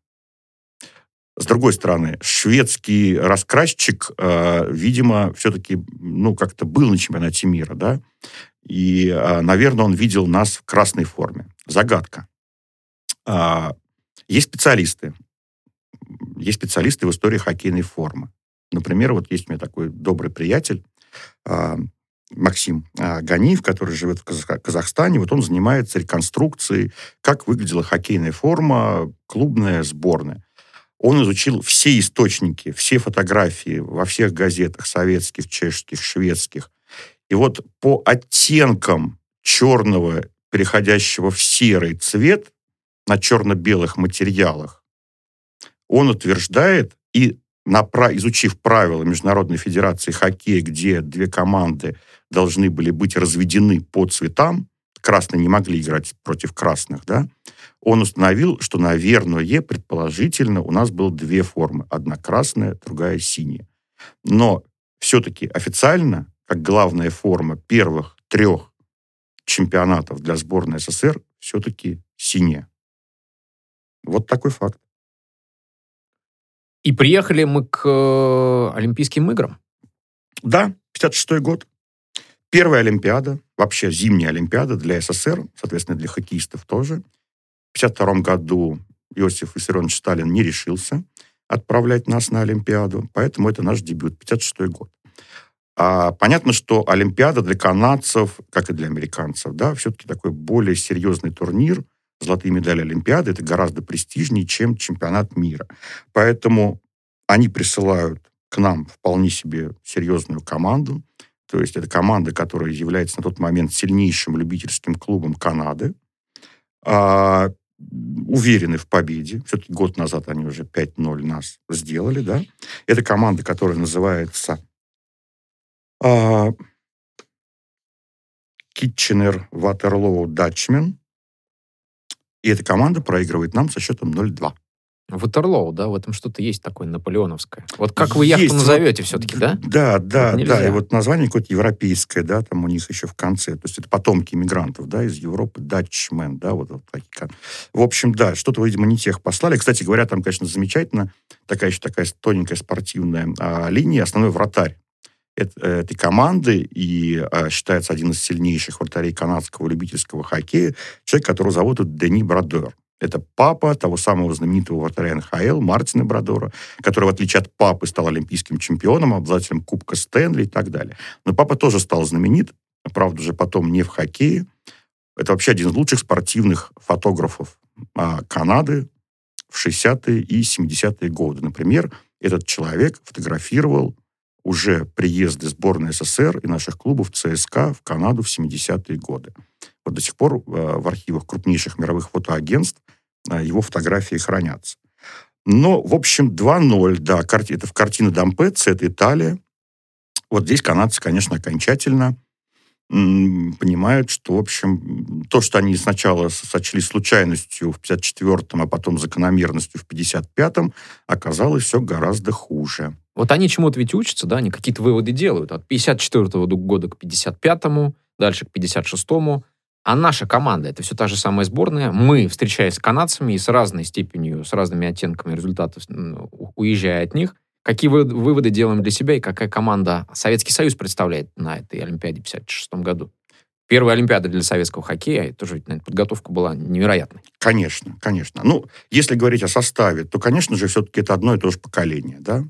С другой стороны, шведский раскрасчик, э, видимо, все-таки, ну, как-то был на чемпионате мира, да, и, э, наверное, он видел нас в красной форме. Загадка. Э, есть специалисты. Есть специалисты в истории хоккейной формы. Например, вот есть у меня такой добрый приятель, э, Максим а, Ганиев, который живет в Казахстане, вот он занимается реконструкцией, как выглядела хоккейная форма, клубная, сборная. Он изучил все источники, все фотографии во всех газетах советских, чешских, шведских. И вот по оттенкам черного, переходящего в серый цвет на черно-белых материалах, он утверждает, и изучив правила Международной Федерации Хоккея, где две команды должны были быть разведены по цветам, красные не могли играть против красных, да, он установил, что, наверное, предположительно, у нас было две формы. Одна красная, другая синяя. Но все-таки официально, как главная форма первых трех чемпионатов для сборной СССР, все-таки синяя. Вот такой факт. И приехали мы к э, Олимпийским играм. Да, 56 год. Первая Олимпиада, вообще зимняя Олимпиада для СССР, соответственно, для хоккеистов тоже. В 1952 году Иосиф Виссарионович Сталин не решился отправлять нас на Олимпиаду, поэтому это наш дебют, 56 год. А, понятно, что Олимпиада для канадцев, как и для американцев, да, все-таки такой более серьезный турнир. Золотые медали Олимпиады это гораздо престижнее, чем чемпионат мира. Поэтому они присылают к нам вполне себе серьезную команду. То есть это команда, которая является на тот момент сильнейшим любительским клубом Канады. А, уверены в победе. Все-таки год назад они уже 5-0 нас сделали, да. Это команда, которая называется а, Kitchener Waterloo Dutchman. И эта команда проигрывает нам со счетом 0-2. Ватерлоу, да, в этом что-то есть такое наполеоновское. Вот как вы яхту есть, назовете вот, все-таки, да? Да, да, вот да. И вот название какое-то европейское, да, там у них еще в конце. То есть это потомки иммигрантов, да, из Европы, Датчмен, да, вот, вот такие. В общем, да, что-то, видимо, не тех послали. Кстати говоря, там, конечно, замечательно, такая еще такая тоненькая спортивная а, линия, основной вратарь этой команды и а, считается один из сильнейших вратарей канадского любительского хоккея, человек, которого зовут Дени Брадер. Это папа того самого знаменитого вратаря НХЛ Мартина Брадора, который, в отличие от папы, стал олимпийским чемпионом, обладателем Кубка Стэнли и так далее. Но папа тоже стал знаменит, правда уже потом не в хоккее. Это вообще один из лучших спортивных фотографов а, Канады в 60-е и 70-е годы. Например, этот человек фотографировал уже приезды сборной СССР и наших клубов ЦСКА в Канаду в 70-е годы. Вот до сих пор э, в архивах крупнейших мировых фотоагентств э, его фотографии хранятся. Но, в общем, 2-0, да, это в картина Дампеца, это Италия. Вот здесь канадцы, конечно, окончательно понимают, что, в общем, то, что они сначала сочли случайностью в 54-м, а потом закономерностью в 55-м, оказалось все гораздо хуже. Вот они чему-то ведь учатся, да, они какие-то выводы делают. От 54 -го года к 55-му, дальше к 56-му. А наша команда, это все та же самая сборная. Мы, встречаясь с канадцами и с разной степенью, с разными оттенками результатов, уезжая от них, Какие выводы делаем для себя и какая команда Советский Союз представляет на этой Олимпиаде в 1956 году? Первая Олимпиада для советского хоккея, тоже ведь, наверное, подготовка была невероятной. Конечно, конечно. Ну, если говорить о составе, то, конечно же, все-таки это одно и то же поколение, да.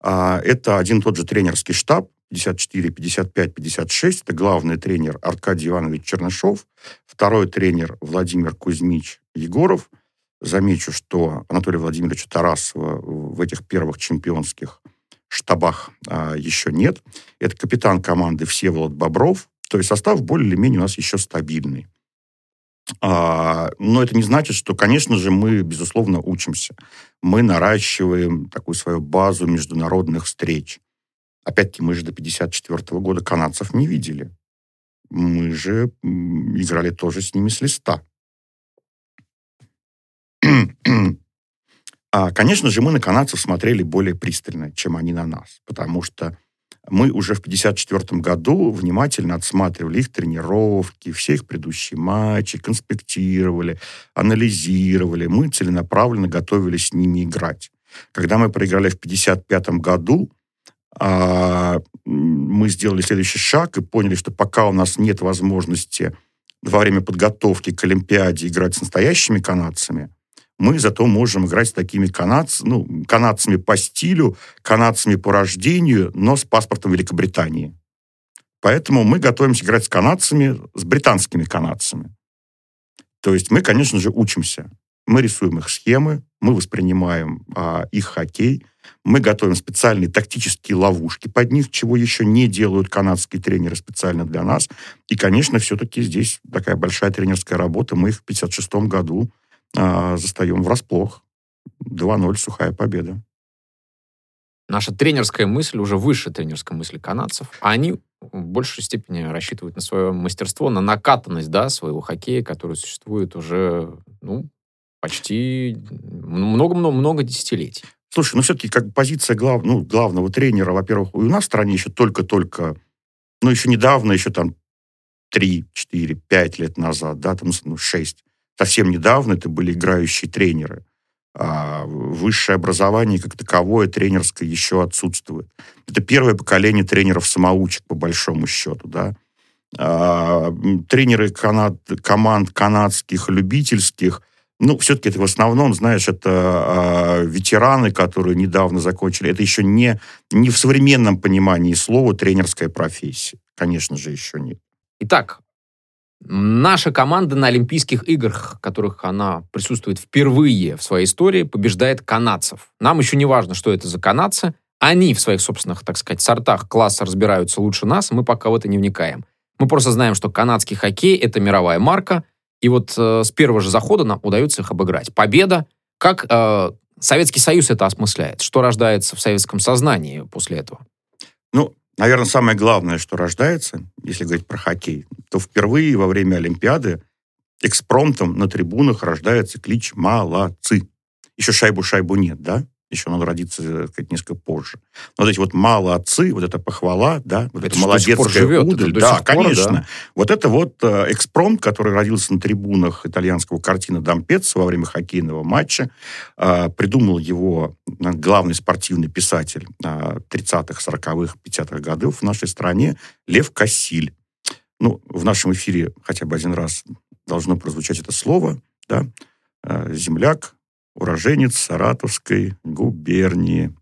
А, это один и тот же тренерский штаб, 54, 55, 56. Это главный тренер Аркадий Иванович Чернышов, второй тренер Владимир Кузьмич Егоров, Замечу, что Анатолия Владимировича Тарасова в этих первых чемпионских штабах а, еще нет. Это капитан команды Всеволод Бобров. То есть состав более или менее у нас еще стабильный. А, но это не значит, что, конечно же, мы, безусловно, учимся. Мы наращиваем такую свою базу международных встреч. Опять-таки, мы же до 1954 года канадцев не видели. Мы же играли тоже с ними с листа. а, конечно же, мы на канадцев смотрели более пристально, чем они на нас, потому что мы уже в 1954 году внимательно отсматривали их тренировки, все их предыдущие матчи, конспектировали, анализировали. Мы целенаправленно готовились с ними играть. Когда мы проиграли в 1955 году, мы сделали следующий шаг и поняли, что пока у нас нет возможности во время подготовки к Олимпиаде играть с настоящими канадцами, мы зато можем играть с такими канадц, ну, канадцами по стилю, канадцами по рождению, но с паспортом Великобритании. Поэтому мы готовимся играть с канадцами, с британскими канадцами. То есть мы, конечно же, учимся. Мы рисуем их схемы, мы воспринимаем а, их хоккей, мы готовим специальные тактические ловушки под них, чего еще не делают канадские тренеры специально для нас. И, конечно, все-таки здесь такая большая тренерская работа. Мы их в 1956 году а, застаем врасплох. 2-0, сухая победа. Наша тренерская мысль уже выше тренерской мысли канадцев. Они в большей степени рассчитывают на свое мастерство, на накатанность да, своего хоккея, который существует уже ну, почти много-много десятилетий. Слушай, ну все-таки как позиция глав, ну, главного тренера, во-первых, у нас в стране еще только-только, ну еще недавно, еще там 3, 4, 5 лет назад, да, там ну, 6, совсем недавно это были играющие тренеры. А высшее образование как таковое тренерское еще отсутствует. Это первое поколение тренеров-самоучек, по большому счету, да. А, тренеры канад, команд канадских, любительских, ну, все-таки это в основном, знаешь, это а, ветераны, которые недавно закончили. Это еще не, не в современном понимании слова тренерская профессия. Конечно же, еще нет. Итак, Наша команда на Олимпийских играх, в которых она присутствует впервые в своей истории, побеждает канадцев. Нам еще не важно, что это за канадцы. Они в своих собственных, так сказать, сортах класса разбираются лучше нас, мы пока в это не вникаем. Мы просто знаем, что канадский хоккей — это мировая марка, и вот э, с первого же захода нам удается их обыграть. Победа. Как э, Советский Союз это осмысляет? Что рождается в советском сознании после этого? Ну, Наверное, самое главное, что рождается, если говорить про хоккей, то впервые во время Олимпиады экспромтом на трибунах рождается клич «Молодцы». Еще шайбу-шайбу нет, да? Еще надо родиться э, сказать, несколько позже. Но вот эти вот молодцы, вот эта похвала, да, вот это, это молодецкая живет, удаль, это да, конечно. Пор, да. Вот это вот э, экспромт, который родился на трибунах итальянского картина Дампец во время хоккейного матча, э, придумал его главный спортивный писатель 30-х, 40-х, 50-х годов в нашей стране Лев Кассиль. Ну, в нашем эфире хотя бы один раз должно прозвучать это слово, да, земляк, уроженец Саратовской губернии.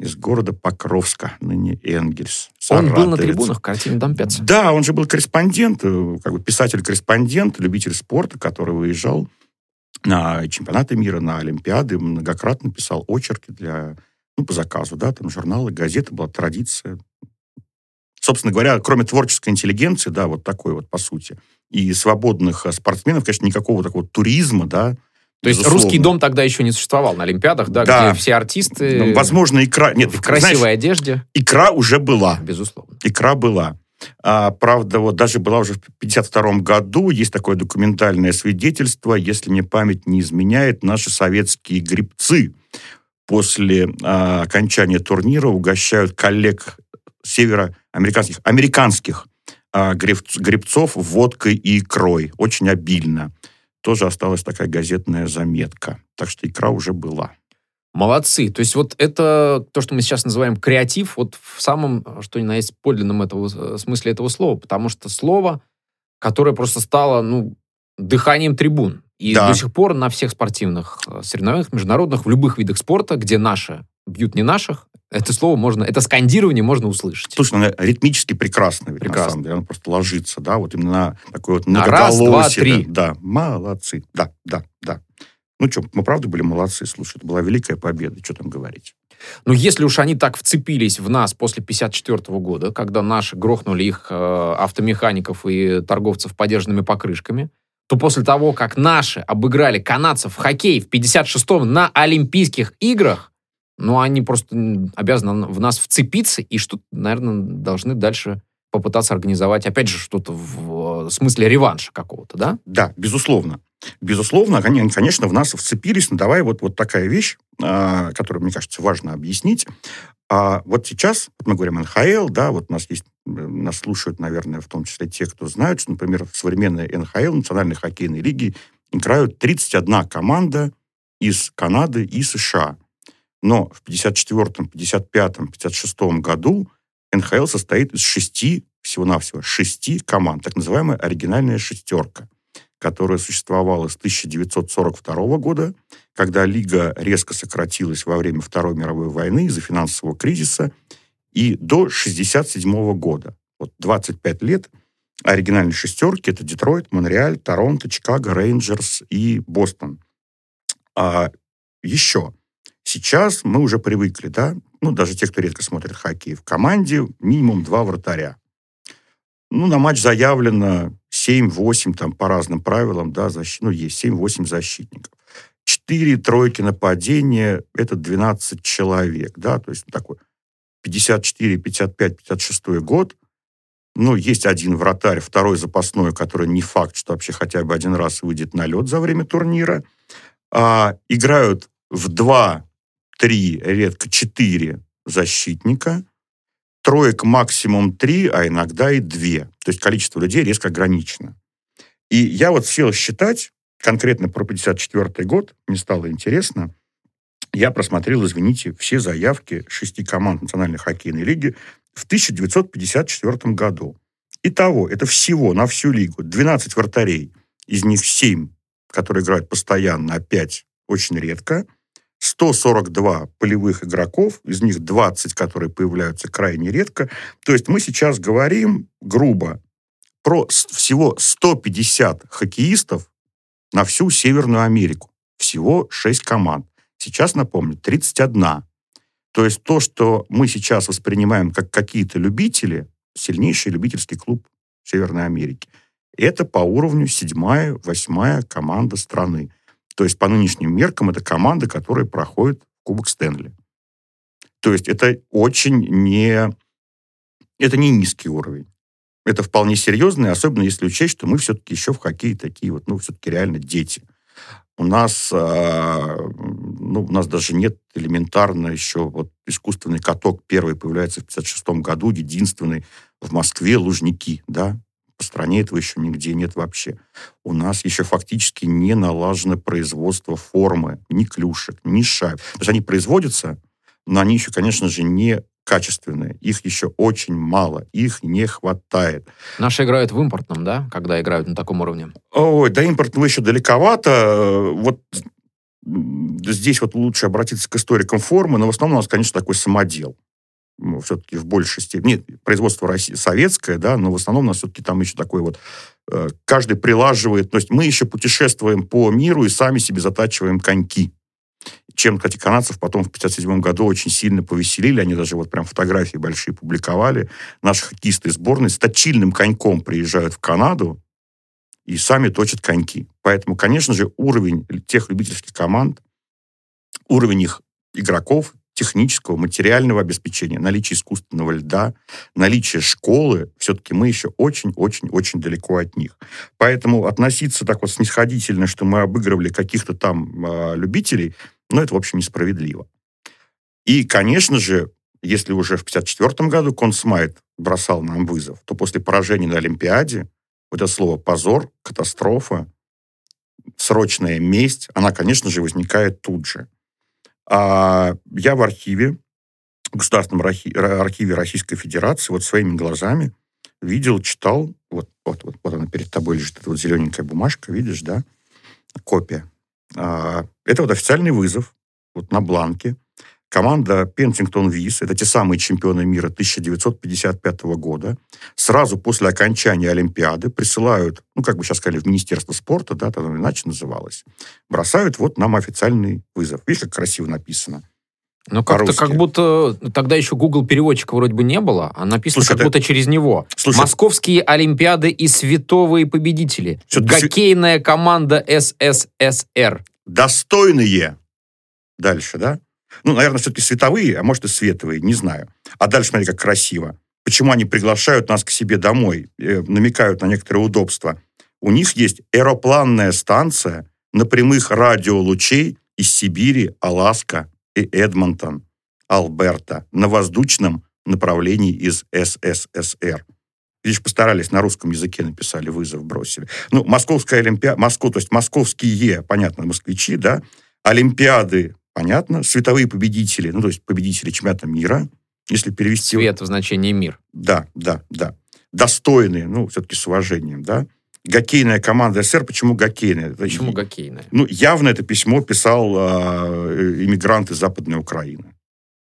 из города Покровска, ныне Энгельс. Он был на Саратовец. трибунах в картине Домпец. Да, он же был корреспондент, э, как бы писатель-корреспондент, любитель спорта, который выезжал на чемпионаты мира, на Олимпиады, многократно писал очерки для, ну, по заказу, да, там журналы, газеты, была традиция. Собственно говоря, кроме творческой интеллигенции, да, вот такой вот, по сути, и свободных э, спортсменов, конечно, никакого такого туризма, да, То есть безусловно. русский дом тогда еще не существовал на Олимпиадах, да, Да. где все артисты Ну, Возможно, икра... Нет, в красивой знаешь, одежде, икра уже была. безусловно. икра была. А, правда, вот даже была уже в 1952 году, есть такое документальное свидетельство, если мне память не изменяет, наши советские грибцы после а, окончания турнира угощают коллег североамериканских, американских а, гребц- гребцов водкой и икрой. Очень обильно. Тоже осталась такая газетная заметка. Так что икра уже была. Молодцы. То есть вот это то, что мы сейчас называем креатив, вот в самом, что ни на есть, подлинном этого, э, смысле этого слова. Потому что слово, которое просто стало, ну, дыханием трибун. И Да. до сих пор на всех спортивных э, соревнованиях, международных, в любых видах спорта, где наши бьют не наших, это слово можно, это скандирование можно услышать. Слушай, ну, она ритмически прекрасна, ведь Прекрасно. на самом деле. Она просто ложится, да, вот именно на такой вот На раз, два, три. Да, да, молодцы, да, да, да. Ну что, мы правда были молодцы, слушай, это была великая победа, что там говорить. Но если уж они так вцепились в нас после 54 года, когда наши грохнули их э, автомехаников и торговцев подержанными покрышками, то после того, как наши обыграли канадцев в хоккей в 56-м на Олимпийских играх, ну, они просто обязаны в нас вцепиться и что-то, наверное, должны дальше попытаться организовать, опять же, что-то в смысле реванша какого-то, да? Да, безусловно. Безусловно, они, конечно, в нас вцепились. Но давай вот, вот такая вещь, а, которую, мне кажется, важно объяснить. А, вот сейчас, мы говорим НХЛ, да, вот у нас есть, э, нас слушают, наверное, в том числе те, кто знают, что, например, в современной НХЛ, Национальной хоккейной лиге, играют 31 команда из Канады и США. Но в 54-м, 55-м, 56-м году НХЛ состоит из шести, всего-навсего, шести команд, так называемая оригинальная шестерка которая существовала с 1942 года, когда лига резко сократилась во время Второй мировой войны из-за финансового кризиса, и до 1967 года. Вот 25 лет оригинальной шестерки – это Детройт, Монреаль, Торонто, Чикаго, Рейнджерс и Бостон. А еще сейчас мы уже привыкли, да, ну, даже те, кто редко смотрит хоккей, в команде минимум два вратаря. Ну, на матч заявлено 7-8, там, по разным правилам, да, защит, ну, есть 7-8 защитников. Четыре тройки нападения – это 12 человек, да, то есть такой 54, 55, 56 год. Ну, есть один вратарь, второй запасной, который не факт, что вообще хотя бы один раз выйдет на лед за время турнира. А, играют в 2, 3, редко 4 защитника – троек максимум три, а иногда и две. То есть количество людей резко ограничено. И я вот сел считать, конкретно про 54 год, мне стало интересно, я просмотрел, извините, все заявки шести команд Национальной хоккейной лиги в 1954 году. Итого, это всего на всю лигу 12 вратарей, из них 7, которые играют постоянно, а 5 очень редко – 142 полевых игроков, из них 20, которые появляются крайне редко. То есть мы сейчас говорим грубо про всего 150 хоккеистов на всю Северную Америку. Всего 6 команд. Сейчас, напомню, 31. То есть то, что мы сейчас воспринимаем как какие-то любители, сильнейший любительский клуб Северной Америки, это по уровню седьмая, восьмая команда страны. То есть по нынешним меркам это команда, которая проходит Кубок Стэнли. То есть это очень не... Это не низкий уровень. Это вполне серьезно, особенно если учесть, что мы все-таки еще в хоккее такие вот, ну, все-таки реально дети. У нас, а, ну, у нас даже нет элементарно еще вот искусственный каток первый появляется в 56 году, единственный в Москве, Лужники, да, по стране этого еще нигде нет вообще. У нас еще фактически не налажено производство формы, ни клюшек, ни шайб. То есть они производятся, но они еще, конечно же, не качественные. Их еще очень мало, их не хватает. Наши играют в импортном, да, когда играют на таком уровне? Ой, до импортного еще далековато. Вот здесь вот лучше обратиться к историкам формы, но в основном у нас, конечно, такой самодел. Ну, все-таки в большей степени. Нет, производство России, советское, да, но в основном у нас все-таки там еще такой вот э, каждый прилаживает. То есть мы еще путешествуем по миру и сами себе затачиваем коньки. Чем, кстати, канадцев потом в 57 году очень сильно повеселили. Они даже вот прям фотографии большие публиковали. Наши хоккеисты сборной с точильным коньком приезжают в Канаду и сами точат коньки. Поэтому, конечно же, уровень тех любительских команд, уровень их игроков, технического, материального обеспечения, наличие искусственного льда, наличие школы, все-таки мы еще очень-очень-очень далеко от них. Поэтому относиться так вот снисходительно, что мы обыгрывали каких-то там э, любителей, ну, это, в общем, несправедливо. И, конечно же, если уже в 1954 году Консмайт бросал нам вызов, то после поражения на Олимпиаде вот это слово «позор», «катастрофа», «срочная месть», она, конечно же, возникает тут же. А я в архиве, в Государственном архиве Российской Федерации, вот своими глазами видел, читал, вот, вот, вот, вот она перед тобой лежит, эта вот зелененькая бумажка, видишь, да, копия. А, это вот официальный вызов, вот на бланке, Команда Пентингтон Виз, это те самые чемпионы мира 1955 года, сразу после окончания Олимпиады присылают, ну, как бы сейчас сказали, в Министерство спорта, да, там иначе называлось, бросают вот нам официальный вызов. Видишь, как красиво написано. Ну, как-то как будто тогда еще Google переводчика вроде бы не было, а написано Слушай, как это... будто через него. Слушай, Московские Олимпиады и световые победители. Все, Гоккейная команда СССР. Достойные. Дальше, да? Ну, наверное, все-таки световые, а может и световые, не знаю. А дальше смотри, как красиво. Почему они приглашают нас к себе домой, э, намекают на некоторые удобства. У них есть аэропланная станция на прямых радиолучей из Сибири, Аласка и Эдмонтон, Алберта, на воздушном направлении из СССР. Видишь, постарались, на русском языке написали, вызов бросили. Ну, Московская Олимпиада, Москва, то есть московские, понятно, москвичи, да, Олимпиады понятно, световые победители, ну, то есть победители чемпионата мира, если перевести... Свет в значении мир. Да, да, да. Достойные, ну, все-таки с уважением, да. Гоккейная команда СССР. Почему гоккейная? Почему гоккейная? Ну, явно это письмо писал э, иммигрант из Западной Украины.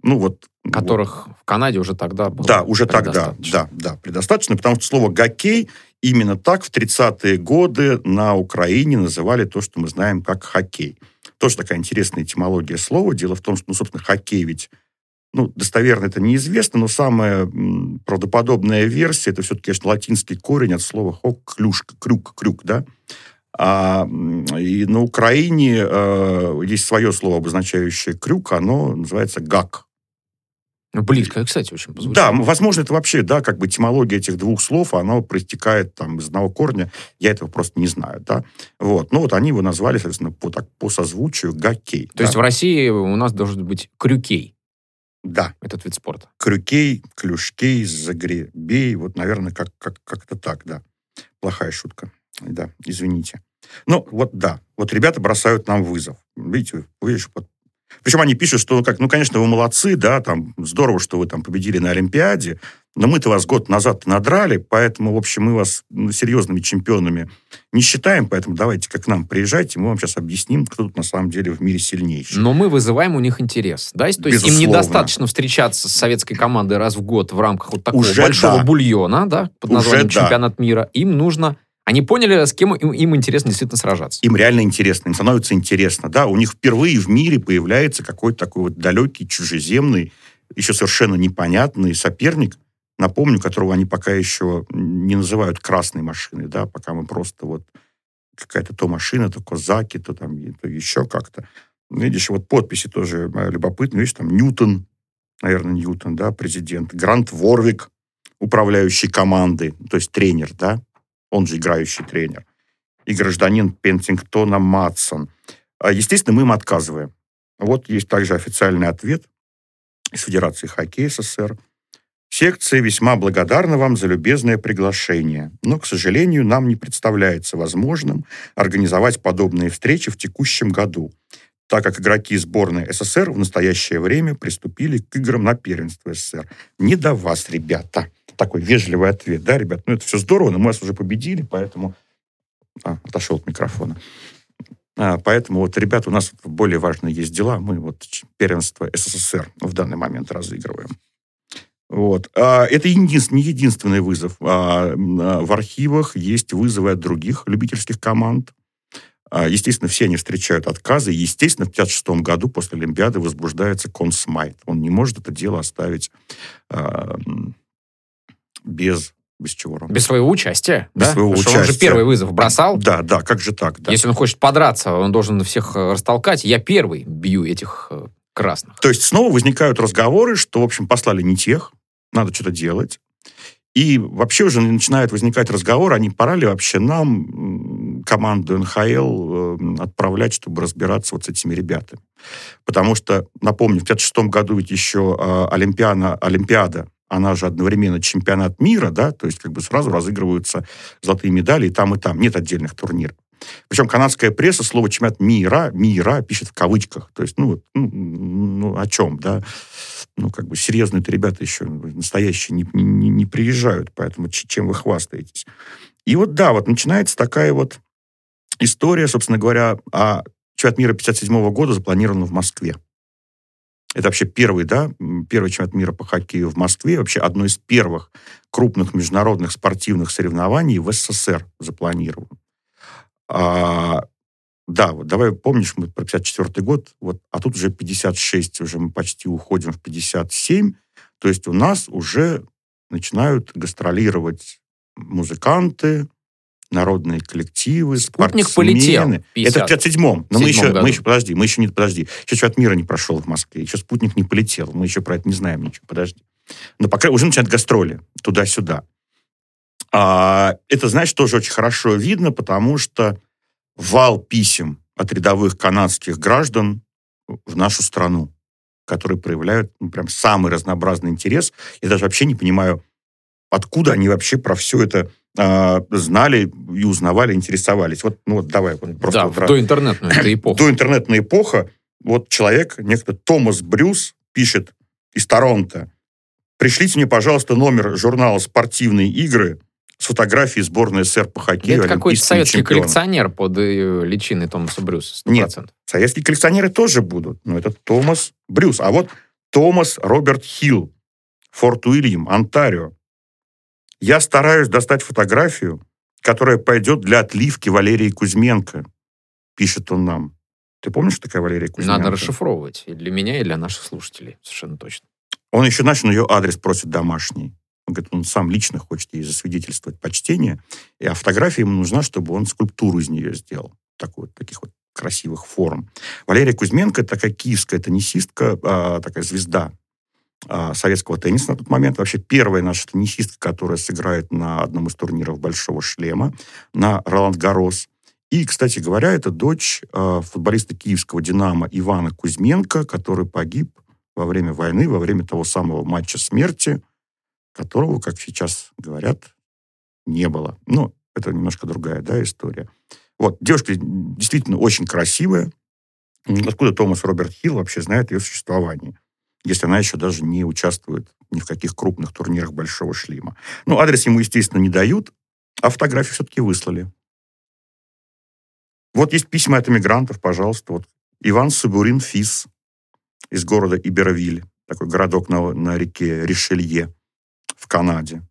Ну, вот... Которых вот. в Канаде уже тогда было Да, уже тогда, да, да, предостаточно, потому что слово «гоккей» именно так в 30-е годы на Украине называли то, что мы знаем как хоккей. Тоже такая интересная этимология слова. Дело в том, что, ну, собственно, хоккей ведь ну, достоверно это неизвестно, но самая правдоподобная версия, это все-таки, конечно, латинский корень от слова хок, клюшка, крюк, крюк, да. А, и на Украине э, есть свое слово, обозначающее крюк, оно называется гак. Близко, кстати, очень позвучало. Да, возможно, это вообще, да, как бы этимология этих двух слов, она проистекает там из одного корня, я этого просто не знаю, да. Вот, ну вот они его назвали, соответственно, по, так, по созвучию гакей. То да? есть в России у нас должен быть крюкей. Да. Этот вид спорта. Крюкей, клюшкей, загребей, вот, наверное, как, как, как-то так, да. Плохая шутка, да, извините. Ну, вот да, вот ребята бросают нам вызов. Видите, вы еще вот причем они пишут, что, как, ну, конечно, вы молодцы, да, там, здорово, что вы там победили на Олимпиаде, но мы-то вас год назад надрали, поэтому, в общем, мы вас ну, серьезными чемпионами не считаем, поэтому давайте как к нам приезжайте, мы вам сейчас объясним, кто тут на самом деле в мире сильнейший. Но мы вызываем у них интерес, да? То есть Безусловно. им недостаточно встречаться с советской командой раз в год в рамках вот такого Уже большого да. бульона, да, под названием Уже чемпионат да. мира. Им нужно они поняли, с кем им, им интересно действительно сражаться. Им реально интересно, им становится интересно. Да, у них впервые в мире появляется какой-то такой вот далекий, чужеземный, еще совершенно непонятный соперник, напомню, которого они пока еще не называют красной машиной, да, пока мы просто вот какая-то то машина, то козаки, то там то еще как-то. Видишь, вот подписи тоже э, любопытные. Видишь, там Ньютон, наверное, Ньютон, да, президент. Грант Ворвик, управляющий командой, то есть тренер, да он же играющий тренер, и гражданин Пентингтона Матсон. А, естественно, мы им отказываем. Вот есть также официальный ответ из Федерации хоккея СССР. Секция весьма благодарна вам за любезное приглашение, но, к сожалению, нам не представляется возможным организовать подобные встречи в текущем году, так как игроки сборной СССР в настоящее время приступили к играм на первенство СССР. Не до вас, ребята такой вежливый ответ, да, ребят, ну это все здорово, но мы вас уже победили, поэтому... А, отошел от микрофона. А, поэтому вот, ребята, у нас более важные есть дела. Мы вот первенство СССР в данный момент разыгрываем. Вот. А, это единственный, не единственный вызов. А, в архивах есть вызовы от других любительских команд. А, естественно, все они встречают отказы. Естественно, в 1956 году после Олимпиады возбуждается консмайт. Он не может это дело оставить без без чего Без своего участия, Без да? своего Потому участия. он же первый вызов бросал. Да, да, как же так? Да. Если он хочет подраться, он должен всех э, растолкать. Я первый бью этих э, красных. То есть снова возникают разговоры, что, в общем, послали не тех, надо что-то делать. И вообще уже начинает возникать разговор, а не пора ли вообще нам команду НХЛ э, отправлять, чтобы разбираться вот с этими ребятами. Потому что, напомню, в 1956 году ведь еще э, Олимпиана, Олимпиада она же одновременно чемпионат мира, да, то есть как бы сразу разыгрываются золотые медали и там, и там. Нет отдельных турниров. Причем канадская пресса слово чемпионат мира, мира пишет в кавычках. То есть, ну, ну, ну о чем, да? Ну, как бы серьезные-то ребята еще настоящие не, не, не приезжают, поэтому чем вы хвастаетесь? И вот, да, вот начинается такая вот история, собственно говоря, а чемпионат мира 57 года запланирован в Москве. Это вообще первый, да, первый чемпионат мира по хоккею в Москве, вообще одно из первых крупных международных спортивных соревнований в СССР запланирован. А, да, вот давай помнишь, мы про 54 год, вот, а тут уже 56, уже мы почти уходим в 57, то есть у нас уже начинают гастролировать музыканты, народные коллективы, Спутник спортсмены. полетел. 50. Это в 57-м. Но мы еще, году. мы еще, подожди, мы еще не, подожди. Еще чемпионат мира не прошел в Москве. Еще спутник не полетел. Мы еще про это не знаем ничего. Подожди. Но пока уже начинают гастроли туда-сюда. А, это, значит, тоже очень хорошо видно, потому что вал писем от рядовых канадских граждан в нашу страну, которые проявляют ну, прям самый разнообразный интерес. Я даже вообще не понимаю, откуда они вообще про все это э, знали и узнавали, интересовались. Вот, ну вот давай вот просто... Да, вот, в доинтернетную это эпоху. Доинтернетная эпоха. Вот человек, некто Томас Брюс, пишет из Торонто. Пришлите мне, пожалуйста, номер журнала «Спортивные игры» с фотографией сборной СССР по хоккею. Это какой-то советский чемпионами. коллекционер под э, личиной Томаса Брюса. 100%. Нет. Советские коллекционеры тоже будут, но это Томас Брюс. А вот Томас Роберт Хилл, Форт Уильям, Онтарио. Я стараюсь достать фотографию, которая пойдет для отливки Валерии Кузьменко, пишет он нам. Ты помнишь, такая Валерия Кузьменко? Надо расшифровывать. И для меня, и для наших слушателей. Совершенно точно. Он еще начал ее адрес просит домашний. Он говорит, он сам лично хочет ей засвидетельствовать почтение, и, а фотография ему нужна, чтобы он скульптуру из нее сделал. Такой, таких вот красивых форм. Валерия Кузьменко, такая киевская теннисистка, а, такая звезда советского тенниса на тот момент. Вообще первая наша теннисистка, которая сыграет на одном из турниров «Большого шлема», на Роланд Гарос. И, кстати говоря, это дочь а, футболиста киевского «Динамо» Ивана Кузьменко, который погиб во время войны, во время того самого матча смерти, которого, как сейчас говорят, не было. Ну, это немножко другая да, история. Вот, девушка действительно очень красивая. Откуда Томас Роберт Хилл вообще знает ее существование, если она еще даже не участвует ни в каких крупных турнирах Большого Шлема. Ну, адрес ему, естественно, не дают, а фотографии все-таки выслали. Вот есть письма от иммигрантов, пожалуйста. Вот Иван Сабурин Фис из города Иберовиль, такой городок на, на реке Ришелье в Канаде.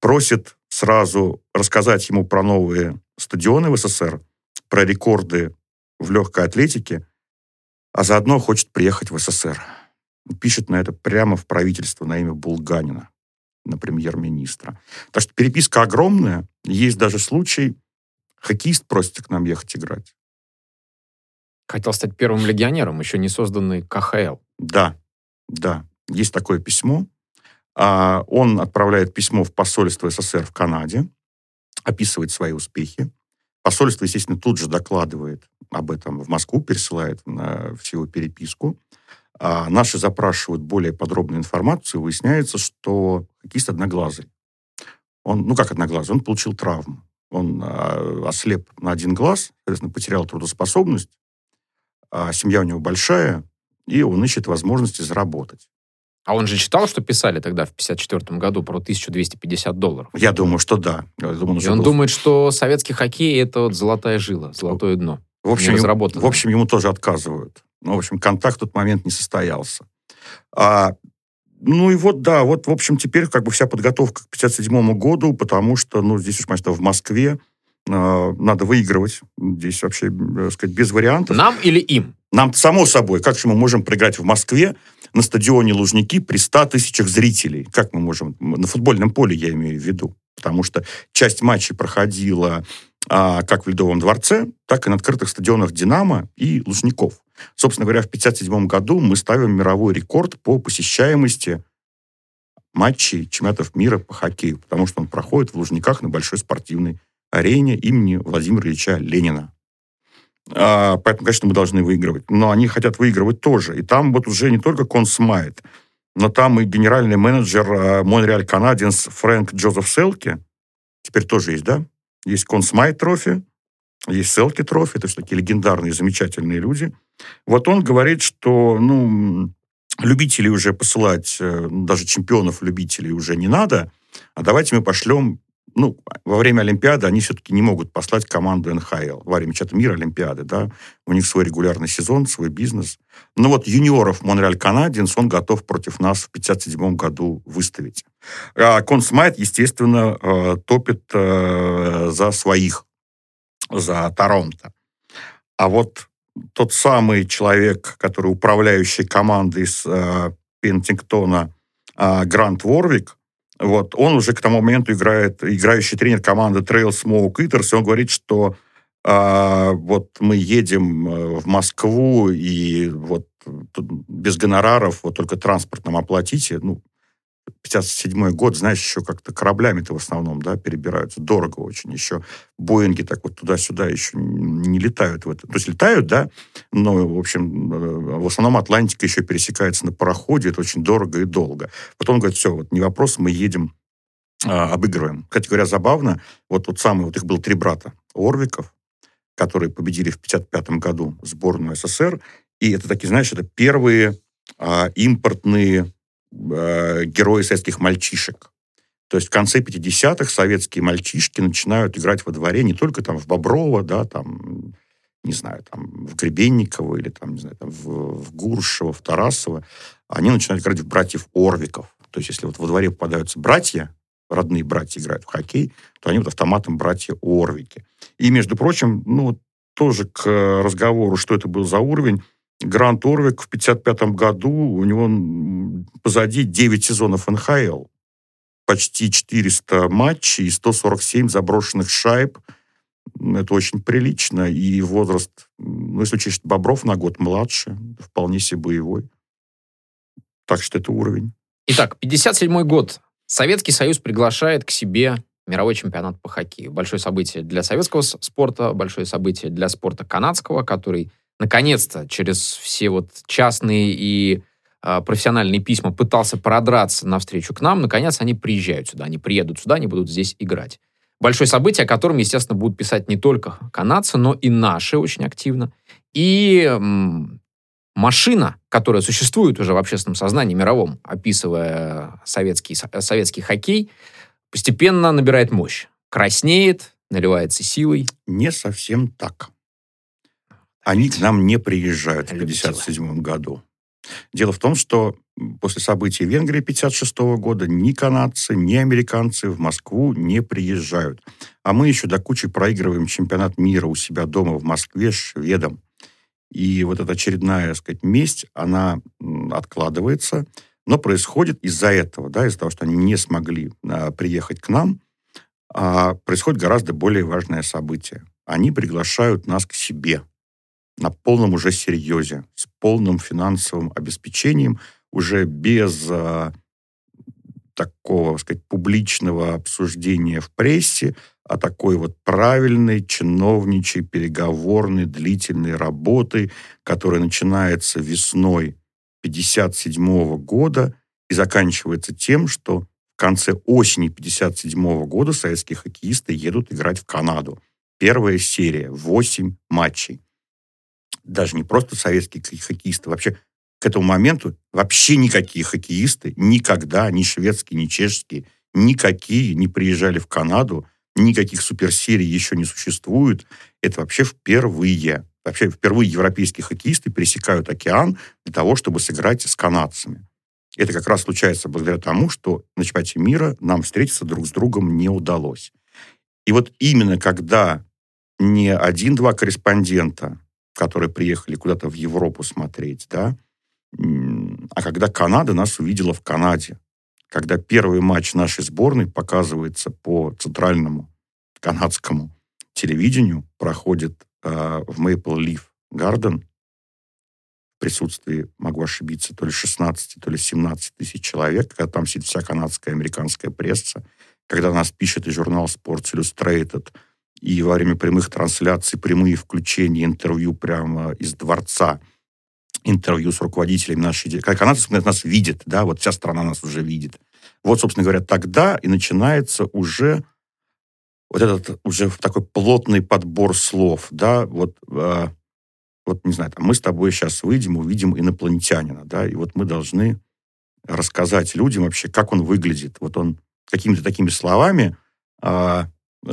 Просит сразу рассказать ему про новые стадионы в СССР, про рекорды в легкой атлетике, а заодно хочет приехать в СССР. Пишет на это прямо в правительство на имя Булганина, на премьер-министра. Так что переписка огромная. Есть даже случай, хоккеист просит к нам ехать играть. Хотел стать первым легионером, еще не созданный КХЛ. Да, да. Есть такое письмо. А, Он отправляет письмо в посольство СССР в Канаде, описывает свои успехи. Посольство, естественно, тут же докладывает об этом в Москву, пересылает на всю переписку. А наши запрашивают более подробную информацию. Выясняется, что хоккеист одноглазый. Он, ну как одноглазый, он получил травму. Он а, ослеп на один глаз, соответственно, потерял трудоспособность. А семья у него большая, и он ищет возможности заработать. А он же читал, что писали тогда в 54 году про 1250 долларов. Я думаю, что да. Я думаю, И что он был- думает, что советский хоккей — это вот золотая жила, золотое дно. В общем, ему, в общем, ему тоже отказывают. Ну, в общем, контакт в тот момент не состоялся. А, ну и вот, да, вот, в общем, теперь как бы вся подготовка к 57 году, потому что, ну, здесь конечно, в Москве э, надо выигрывать. Здесь вообще, э, сказать, без вариантов. Нам или им? Нам, само собой, как же мы можем проиграть в Москве на стадионе Лужники при 100 тысячах зрителей? Как мы можем? На футбольном поле я имею в виду. Потому что часть матчей проходила а, как в Ледовом дворце, так и на открытых стадионах «Динамо» и «Лужников». Собственно говоря, в 1957 году мы ставим мировой рекорд по посещаемости матчей чемпионатов мира по хоккею, потому что он проходит в Лужниках на большой спортивной арене имени Владимира Ильича Ленина. А, поэтому, конечно, мы должны выигрывать. Но они хотят выигрывать тоже. И там вот уже не только Консмайт, но там и генеральный менеджер Монреаль Канадинс Фрэнк Джозеф Селки, теперь тоже есть, да? Есть Консмайт трофи, есть Селки трофи, это все такие легендарные, замечательные люди. Вот он говорит, что, ну, любителей уже посылать, э, даже чемпионов-любителей уже не надо, а давайте мы пошлем ну, во время Олимпиады они все-таки не могут послать команду НХЛ. Во время чемпионата мира Олимпиады, да. У них свой регулярный сезон, свой бизнес. Но вот юниоров Монреаль Канадинс он готов против нас в 57 году выставить. А Консмайт, естественно, э, топит э, за своих, за Торонто. А вот тот самый человек, который управляющий командой с э, Пентингтона, Грант Ворвик, вот, он уже к тому моменту играет, играющий тренер команды Trail Smoke Eaters, и он говорит, что а, вот мы едем э, в Москву, и вот без гонораров, вот только транспорт нам оплатите, ну, 57 год, знаешь, еще как-то кораблями-то в основном, да, перебираются. Дорого очень еще. Боинги так вот туда-сюда еще не летают. В это. То есть летают, да, но, в общем, э, в основном Атлантика еще пересекается на пароходе. Это очень дорого и долго. Потом говорит, все, вот не вопрос, мы едем, а, обыгрываем. Кстати говоря, забавно, вот тот самый, вот их было три брата Орвиков, которые победили в 55 году сборную СССР. И это такие, знаешь, это первые а, импортные э, герои советских мальчишек. То есть в конце 50-х советские мальчишки начинают играть во дворе не только там в Боброво, да, там, не знаю, там в Гребенниково или там, не знаю, там в, в Гуршево, в Тарасово. Они начинают играть в братьев Орвиков. То есть если вот во дворе попадаются братья, родные братья играют в хоккей, то они вот автоматом братья Орвики. И, между прочим, ну, тоже к разговору, что это был за уровень, Грант Орвик в 1955 году, у него позади 9 сезонов НХЛ, почти 400 матчей и 147 заброшенных шайб. Это очень прилично. И возраст, ну, если учесть, Бобров на год младше, вполне себе боевой. Так что это уровень. Итак, 57 год. Советский Союз приглашает к себе мировой чемпионат по хоккею. Большое событие для советского спорта, большое событие для спорта канадского, который наконец-то через все вот частные и э, профессиональные письма пытался продраться навстречу к нам, наконец они приезжают сюда, они приедут сюда, они будут здесь играть. Большое событие, о котором, естественно, будут писать не только канадцы, но и наши очень активно. И м, машина, которая существует уже в общественном сознании мировом, описывая советский, советский хоккей, постепенно набирает мощь. Краснеет, наливается силой. Не совсем так они к нам не приезжают в 1957 году. Дело в том, что после событий в Венгрии 1956 года ни канадцы, ни американцы в Москву не приезжают. А мы еще до кучи проигрываем чемпионат мира у себя дома в Москве шведам. И вот эта очередная, так сказать, месть, она откладывается, но происходит из-за этого, да, из-за того, что они не смогли а, приехать к нам, а происходит гораздо более важное событие. Они приглашают нас к себе на полном уже серьезе, с полным финансовым обеспечением, уже без а, такого, так сказать, публичного обсуждения в прессе, а такой вот правильной, чиновничей, переговорной, длительной работы, которая начинается весной 1957 года и заканчивается тем, что в конце осени 1957 года советские хоккеисты едут играть в Канаду. Первая серия, 8 матчей даже не просто советские хоккеисты, вообще к этому моменту вообще никакие хоккеисты никогда, ни шведские, ни чешские, никакие не приезжали в Канаду, никаких суперсерий еще не существует. Это вообще впервые. Вообще впервые европейские хоккеисты пересекают океан для того, чтобы сыграть с канадцами. Это как раз случается благодаря тому, что на чемпионате мира нам встретиться друг с другом не удалось. И вот именно когда не один-два корреспондента, которые приехали куда-то в Европу смотреть, да, а когда Канада нас увидела в Канаде, когда первый матч нашей сборной показывается по центральному канадскому телевидению, проходит э, в Maple Leaf Garden в присутствии, могу ошибиться, то ли 16, то ли 17 тысяч человек, когда там сидит вся канадская американская пресса, когда нас пишет и журнал Sports Illustrated, и во время прямых трансляций, прямые включения, интервью прямо из дворца, интервью с руководителями нашей... Когда канадцы нас видят, да, вот вся страна нас уже видит. Вот, собственно говоря, тогда и начинается уже вот этот уже такой плотный подбор слов, да, вот, э, вот не знаю, там, мы с тобой сейчас выйдем, увидим инопланетянина, да, и вот мы должны рассказать людям вообще, как он выглядит. Вот он какими-то такими словами, э,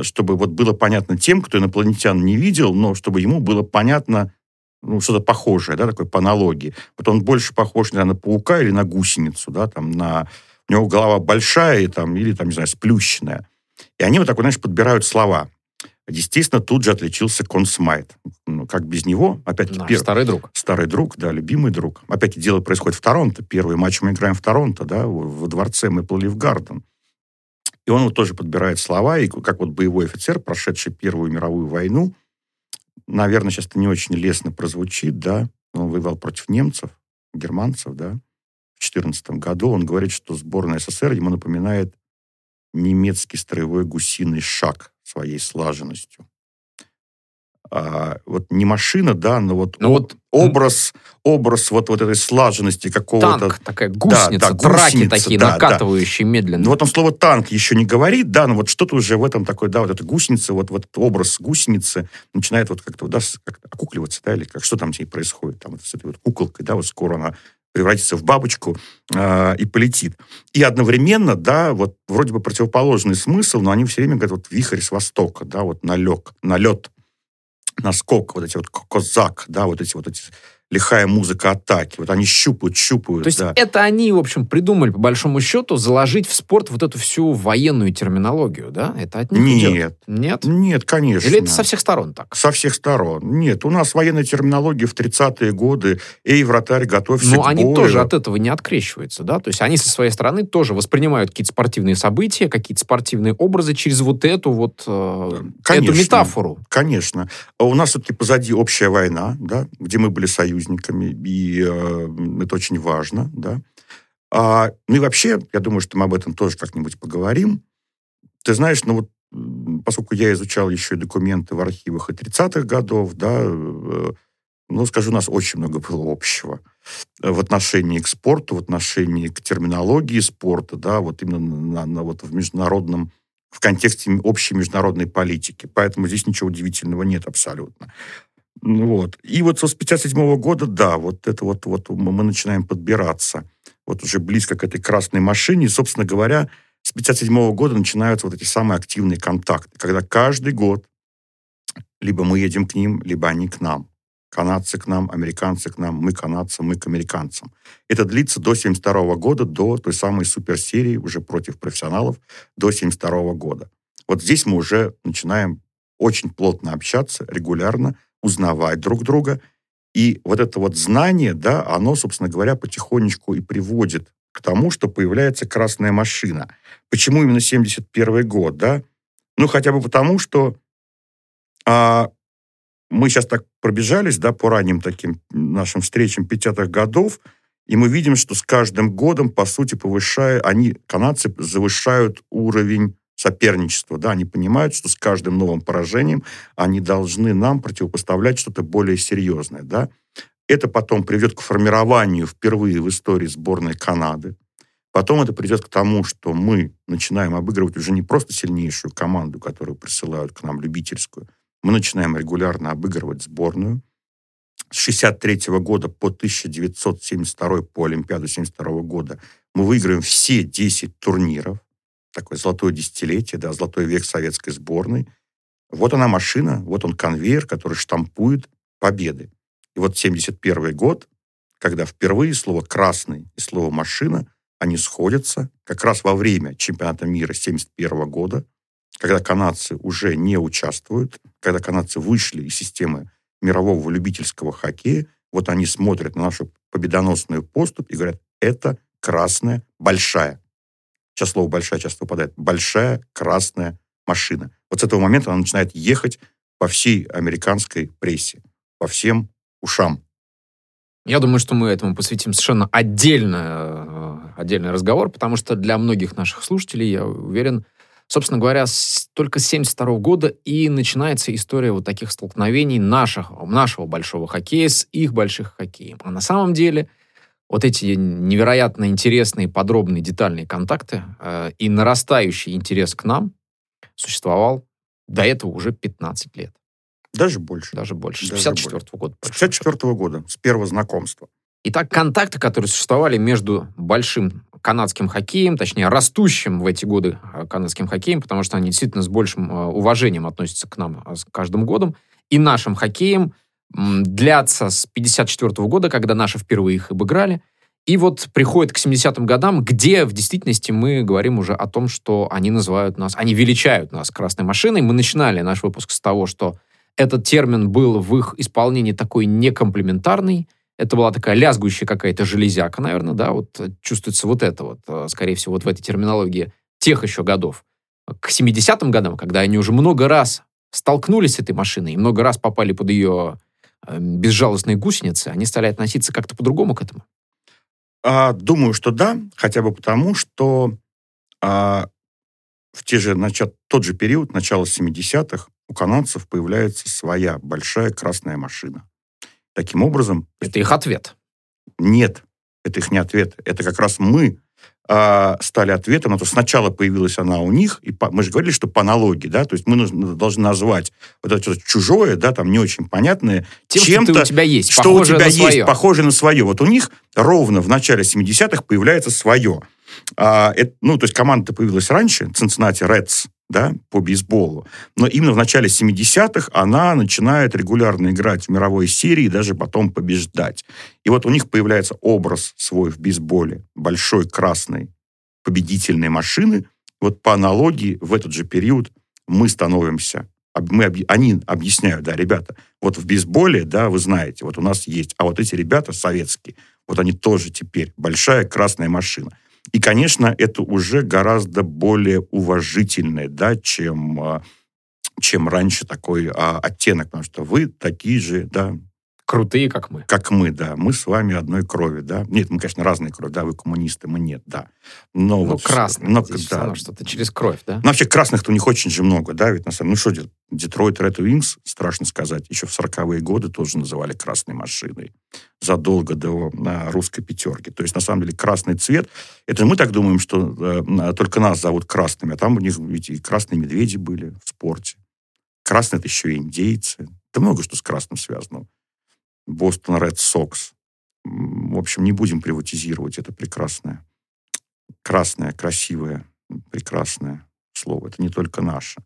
чтобы вот было понятно тем, кто инопланетян не видел, но чтобы ему было понятно ну, что-то похожее, да, такое по аналогии. Вот он больше похож, наверное, на паука или на гусеницу, да, там, на... У него голова большая и, там, или, там, не знаю, сплющенная. И они вот такой, знаешь, подбирают слова. Естественно, тут же отличился Консмайт. Ну, как без него, опять-таки... Наш пер... старый друг. Старый друг, да, любимый друг. Опять-таки, дело происходит в Торонто. Первый матч мы играем в Торонто, да, во дворце Мэпл Лив Гарден. И он вот тоже подбирает слова, и как вот боевой офицер, прошедший Первую мировую войну, наверное, сейчас это не очень лестно прозвучит, да, он воевал против немцев, германцев, да, в 2014 году. Он говорит, что сборная СССР ему напоминает немецкий строевой гусиный шаг своей слаженностью. А, вот не машина, да, но вот, но вот образ, образ вот, вот этой слаженности какого-то... Танк, такая гусеница, да, да, траки гусеница, такие, да, накатывающие да. медленно. Ну вот он слово «танк» еще не говорит, да, но вот что-то уже в этом такой, да, вот эта гусеница, вот, вот образ гусеницы начинает вот как-то, да, как окукливаться, да, или как, что там с ней происходит, там, вот с этой вот куколкой, да, вот скоро она превратится в бабочку э, и полетит. И одновременно, да, вот вроде бы противоположный смысл, но они все время говорят, вот вихрь с востока, да, вот налег, налет, наскок, вот эти вот козак, да, вот эти вот эти лихая музыка атаки. Вот они щупают, щупают. То есть да. это они, в общем, придумали, по большому счету, заложить в спорт вот эту всю военную терминологию, да? Это от них Нет. идет? Нет. Нет, конечно. Или это со всех сторон так? Со всех сторон. Нет, у нас военная терминология в 30-е годы. Эй, вратарь, готовься Но к они бою. тоже от этого не открещиваются, да? То есть они со своей стороны тоже воспринимают какие-то спортивные события, какие-то спортивные образы через вот эту вот э, Конечно. эту метафору. Конечно. А у нас все-таки позади общая война, да, где мы были союзниками, и э, это очень важно, да. А, ну и вообще, я думаю, что мы об этом тоже как-нибудь поговорим. Ты знаешь, ну вот, поскольку я изучал еще и документы в архивах и 30-х годов, да, э, ну, скажу, у нас очень много было общего в отношении к спорту, в отношении к терминологии спорта, да, вот именно на, на вот в международном в контексте общей международной политики. Поэтому здесь ничего удивительного нет абсолютно. Вот. И вот с 57 года, да, вот это вот, вот мы начинаем подбираться вот уже близко к этой красной машине. И, собственно говоря, с 57 года начинаются вот эти самые активные контакты, когда каждый год либо мы едем к ним, либо они к нам. Канадцы к нам, американцы к нам, мы канадцам, мы к американцам. Это длится до 72 года, до той самой суперсерии уже против профессионалов, до 72 года. Вот здесь мы уже начинаем очень плотно общаться, регулярно, узнавать друг друга. И вот это вот знание, да, оно, собственно говоря, потихонечку и приводит к тому, что появляется красная машина. Почему именно 71 год, да? Ну, хотя бы потому, что а, мы сейчас так пробежались, да, по ранним таким нашим встречам 50-х годов, и мы видим, что с каждым годом, по сути, повышая, они, канадцы, завышают уровень соперничества, да, они понимают, что с каждым новым поражением они должны нам противопоставлять что-то более серьезное, да. Это потом приведет к формированию впервые в истории сборной Канады. Потом это придет к тому, что мы начинаем обыгрывать уже не просто сильнейшую команду, которую присылают к нам, любительскую, мы начинаем регулярно обыгрывать сборную. С 63 года по 1972, по Олимпиаду 72 года мы выиграем все 10 турниров. Такое золотое десятилетие, да, золотой век советской сборной. Вот она машина, вот он конвейер, который штампует победы. И вот 71 год, когда впервые слово «красный» и слово «машина» они сходятся как раз во время чемпионата мира 71 года, когда канадцы уже не участвуют, когда канадцы вышли из системы мирового любительского хоккея, вот они смотрят на нашу победоносную поступь и говорят, это красная большая. Сейчас слово «большая» часто выпадает. Большая красная машина. Вот с этого момента она начинает ехать по всей американской прессе, по всем ушам. Я думаю, что мы этому посвятим совершенно отдельно, э, отдельный разговор, потому что для многих наших слушателей, я уверен, собственно говоря, с, только с 72 года и начинается история вот таких столкновений наших, нашего большого хоккея с их больших хоккеем. А на самом деле вот эти невероятно интересные, подробные, детальные контакты э, и нарастающий интерес к нам существовал до этого уже 15 лет. Даже больше. Даже больше. С Даже 54 -го года. С 54 года, с первого знакомства. Итак, контакты, которые существовали между большим канадским хоккеем, точнее, растущим в эти годы э, канадским хоккеем, потому что они действительно с большим э, уважением относятся к нам э, с каждым годом, и нашим хоккеем длятся с 54 года, когда наши впервые их обыграли, и вот приходит к 70-м годам, где в действительности мы говорим уже о том, что они называют нас, они величают нас красной машиной. Мы начинали наш выпуск с того, что этот термин был в их исполнении такой некомплементарный, это была такая лязгующая какая-то железяка, наверное, да, вот чувствуется вот это вот, э, скорее всего, вот в этой терминологии тех еще годов. К 70-м годам, когда они уже много раз столкнулись с этой машиной и много раз попали под ее э, безжалостные гусеницы, они стали относиться как-то по-другому к этому? А, думаю, что да, хотя бы потому, что а, в те же, начат, тот же период, начало 70-х, у канадцев появляется своя большая красная машина. Таким образом... Это их ответ. Нет, это их не ответ. Это как раз мы э, стали ответом. Но то сначала появилась она у них, и по, мы же говорили, что по аналогии, да, то есть мы нужно, должны назвать вот это что-то чужое, да, там не очень понятное, Тем, чем-то, что у тебя есть, что у тебя есть, похоже на свое. Вот у них ровно в начале 70-х появляется свое. А, это, ну, то есть команда появилась раньше, Cincinnati Reds, да, по бейсболу. Но именно в начале 70-х она начинает регулярно играть в мировой серии и даже потом побеждать. И вот у них появляется образ свой в бейсболе большой красной победительной машины. Вот по аналогии в этот же период мы становимся мы, они объясняют, да, ребята, вот в бейсболе, да, вы знаете, вот у нас есть, а вот эти ребята советские, вот они тоже теперь большая красная машина. И, конечно, это уже гораздо более уважительное, да, чем, а, чем раньше такой а, оттенок, потому что вы такие же, да, Крутые, как мы. Как мы, да. Мы с вами одной крови, да. Нет, мы, конечно, разные крови, да, вы коммунисты, мы нет, да. Но ну, вот, красные, но, да. что-то через кровь, да? Ну, вообще красных-то у них очень же много, да, ведь на самом деле, ну что, Детройт Red Wings, страшно сказать, еще в 40-е годы тоже называли красной машиной, задолго до русской пятерки. То есть, на самом деле, красный цвет, это мы так думаем, что э, только нас зовут красными, а там у них ведь и красные медведи были в спорте. Красные это еще и индейцы. Да много что с красным связано. Бостон Ред Сокс. В общем, не будем приватизировать это прекрасное. Красное, красивое, прекрасное слово. Это не только наше.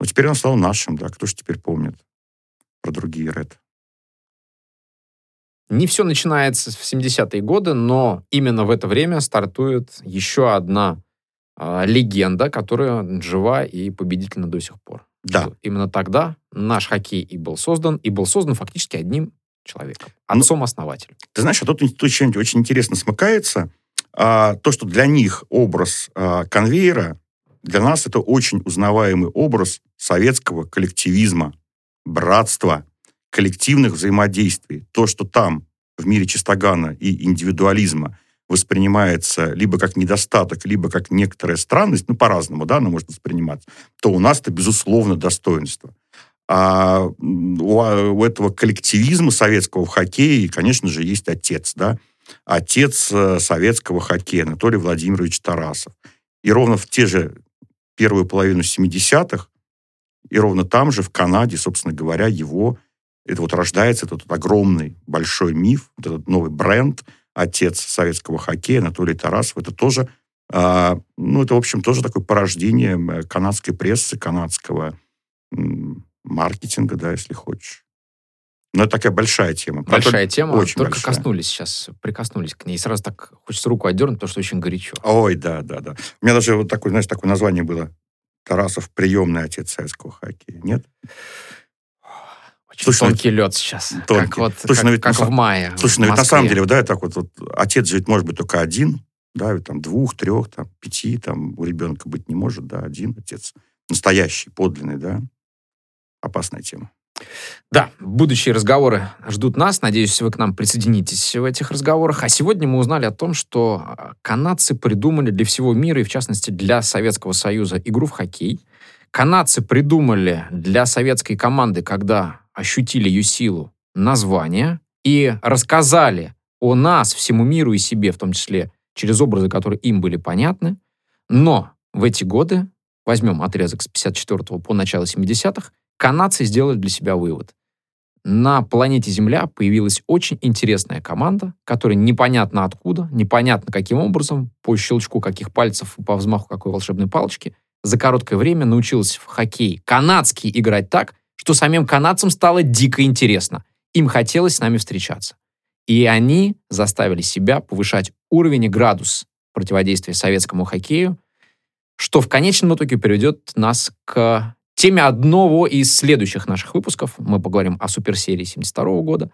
Но теперь оно стало нашим, да. Кто же теперь помнит про другие Ред? Не все начинается в 70-е годы, но именно в это время стартует еще одна э, легенда, которая жива и победительна до сих пор. Да. Именно тогда наш хоккей и был создан, и был создан фактически одним человеком, ну, отцом-основателем. Ты знаешь, а тут, тут что-нибудь очень интересно смыкается. А, то, что для них образ а, конвейера, для нас это очень узнаваемый образ советского коллективизма, братства, коллективных взаимодействий. То, что там, в мире чистогана и индивидуализма, воспринимается либо как недостаток, либо как некоторая странность, ну, по-разному, да, оно может восприниматься, то у нас это, безусловно, достоинство. А у, у этого коллективизма советского в хоккее, конечно же, есть отец, да, отец э, советского хоккея Анатолий Владимирович Тарасов. И ровно в те же первую половину 70-х, и ровно там же, в Канаде, собственно говоря, его, это вот рождается этот огромный большой миф, этот новый бренд, отец советского хоккея Анатолий Тарасов. Это тоже, а, ну, это, в общем, тоже такое порождение канадской прессы, канадского маркетинга, да, если хочешь. Но это такая большая тема. Большая тема. Очень Только большая. коснулись сейчас, прикоснулись к ней. И сразу так хочется руку отдернуть, потому что очень горячо. Ой, да, да, да. У меня даже вот такое, знаешь, такое название было. Тарасов приемный отец советского хоккея. Нет? Очень Слушай, ну, тонкий лед сейчас. тонкий. Как, вот, Слушай, как, ну ведь как на в мае. Слушай, ну ведь на самом деле, да, так вот, вот отец же ведь может быть только один, да, ведь там двух, трех, там, пяти, там, у ребенка быть не может, да, один отец. Настоящий, подлинный, да. Опасная тема. Да, будущие разговоры ждут нас. Надеюсь, вы к нам присоединитесь в этих разговорах. А сегодня мы узнали о том, что а, канадцы придумали для всего мира, и в частности для Советского Союза, игру в хоккей. Канадцы придумали для советской команды, когда ощутили ее силу, название и рассказали о нас, всему миру и себе, в том числе через образы, которые им были понятны. Но в эти годы, возьмем отрезок с 54 по начало 70-х, канадцы сделали для себя вывод. На планете Земля появилась очень интересная команда, которая непонятно откуда, непонятно каким образом, по щелчку каких пальцев по взмаху какой волшебной палочки, за короткое время научилась в хоккей канадский играть так, что самим канадцам стало дико интересно. Им хотелось с нами встречаться. И они заставили себя повышать уровень и градус противодействия советскому хоккею, что в конечном итоге приведет нас к теме одного из следующих наших выпусков. Мы поговорим о суперсерии 72 года,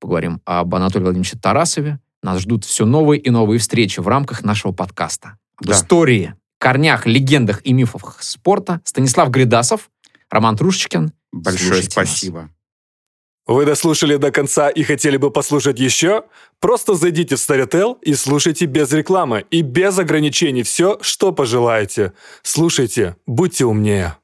поговорим об Анатолии Владимировиче Тарасове. Нас ждут все новые и новые встречи в рамках нашего подкаста. В Да. истории, корнях, легендах и мифах спорта Станислав Гридасов, Роман Трушечкин. Большое Слушайте нас. спасибо. Вы дослушали до конца и хотели бы послушать еще? Просто зайдите в Storytel и слушайте без рекламы и без ограничений все, что пожелаете. Слушайте, будьте умнее.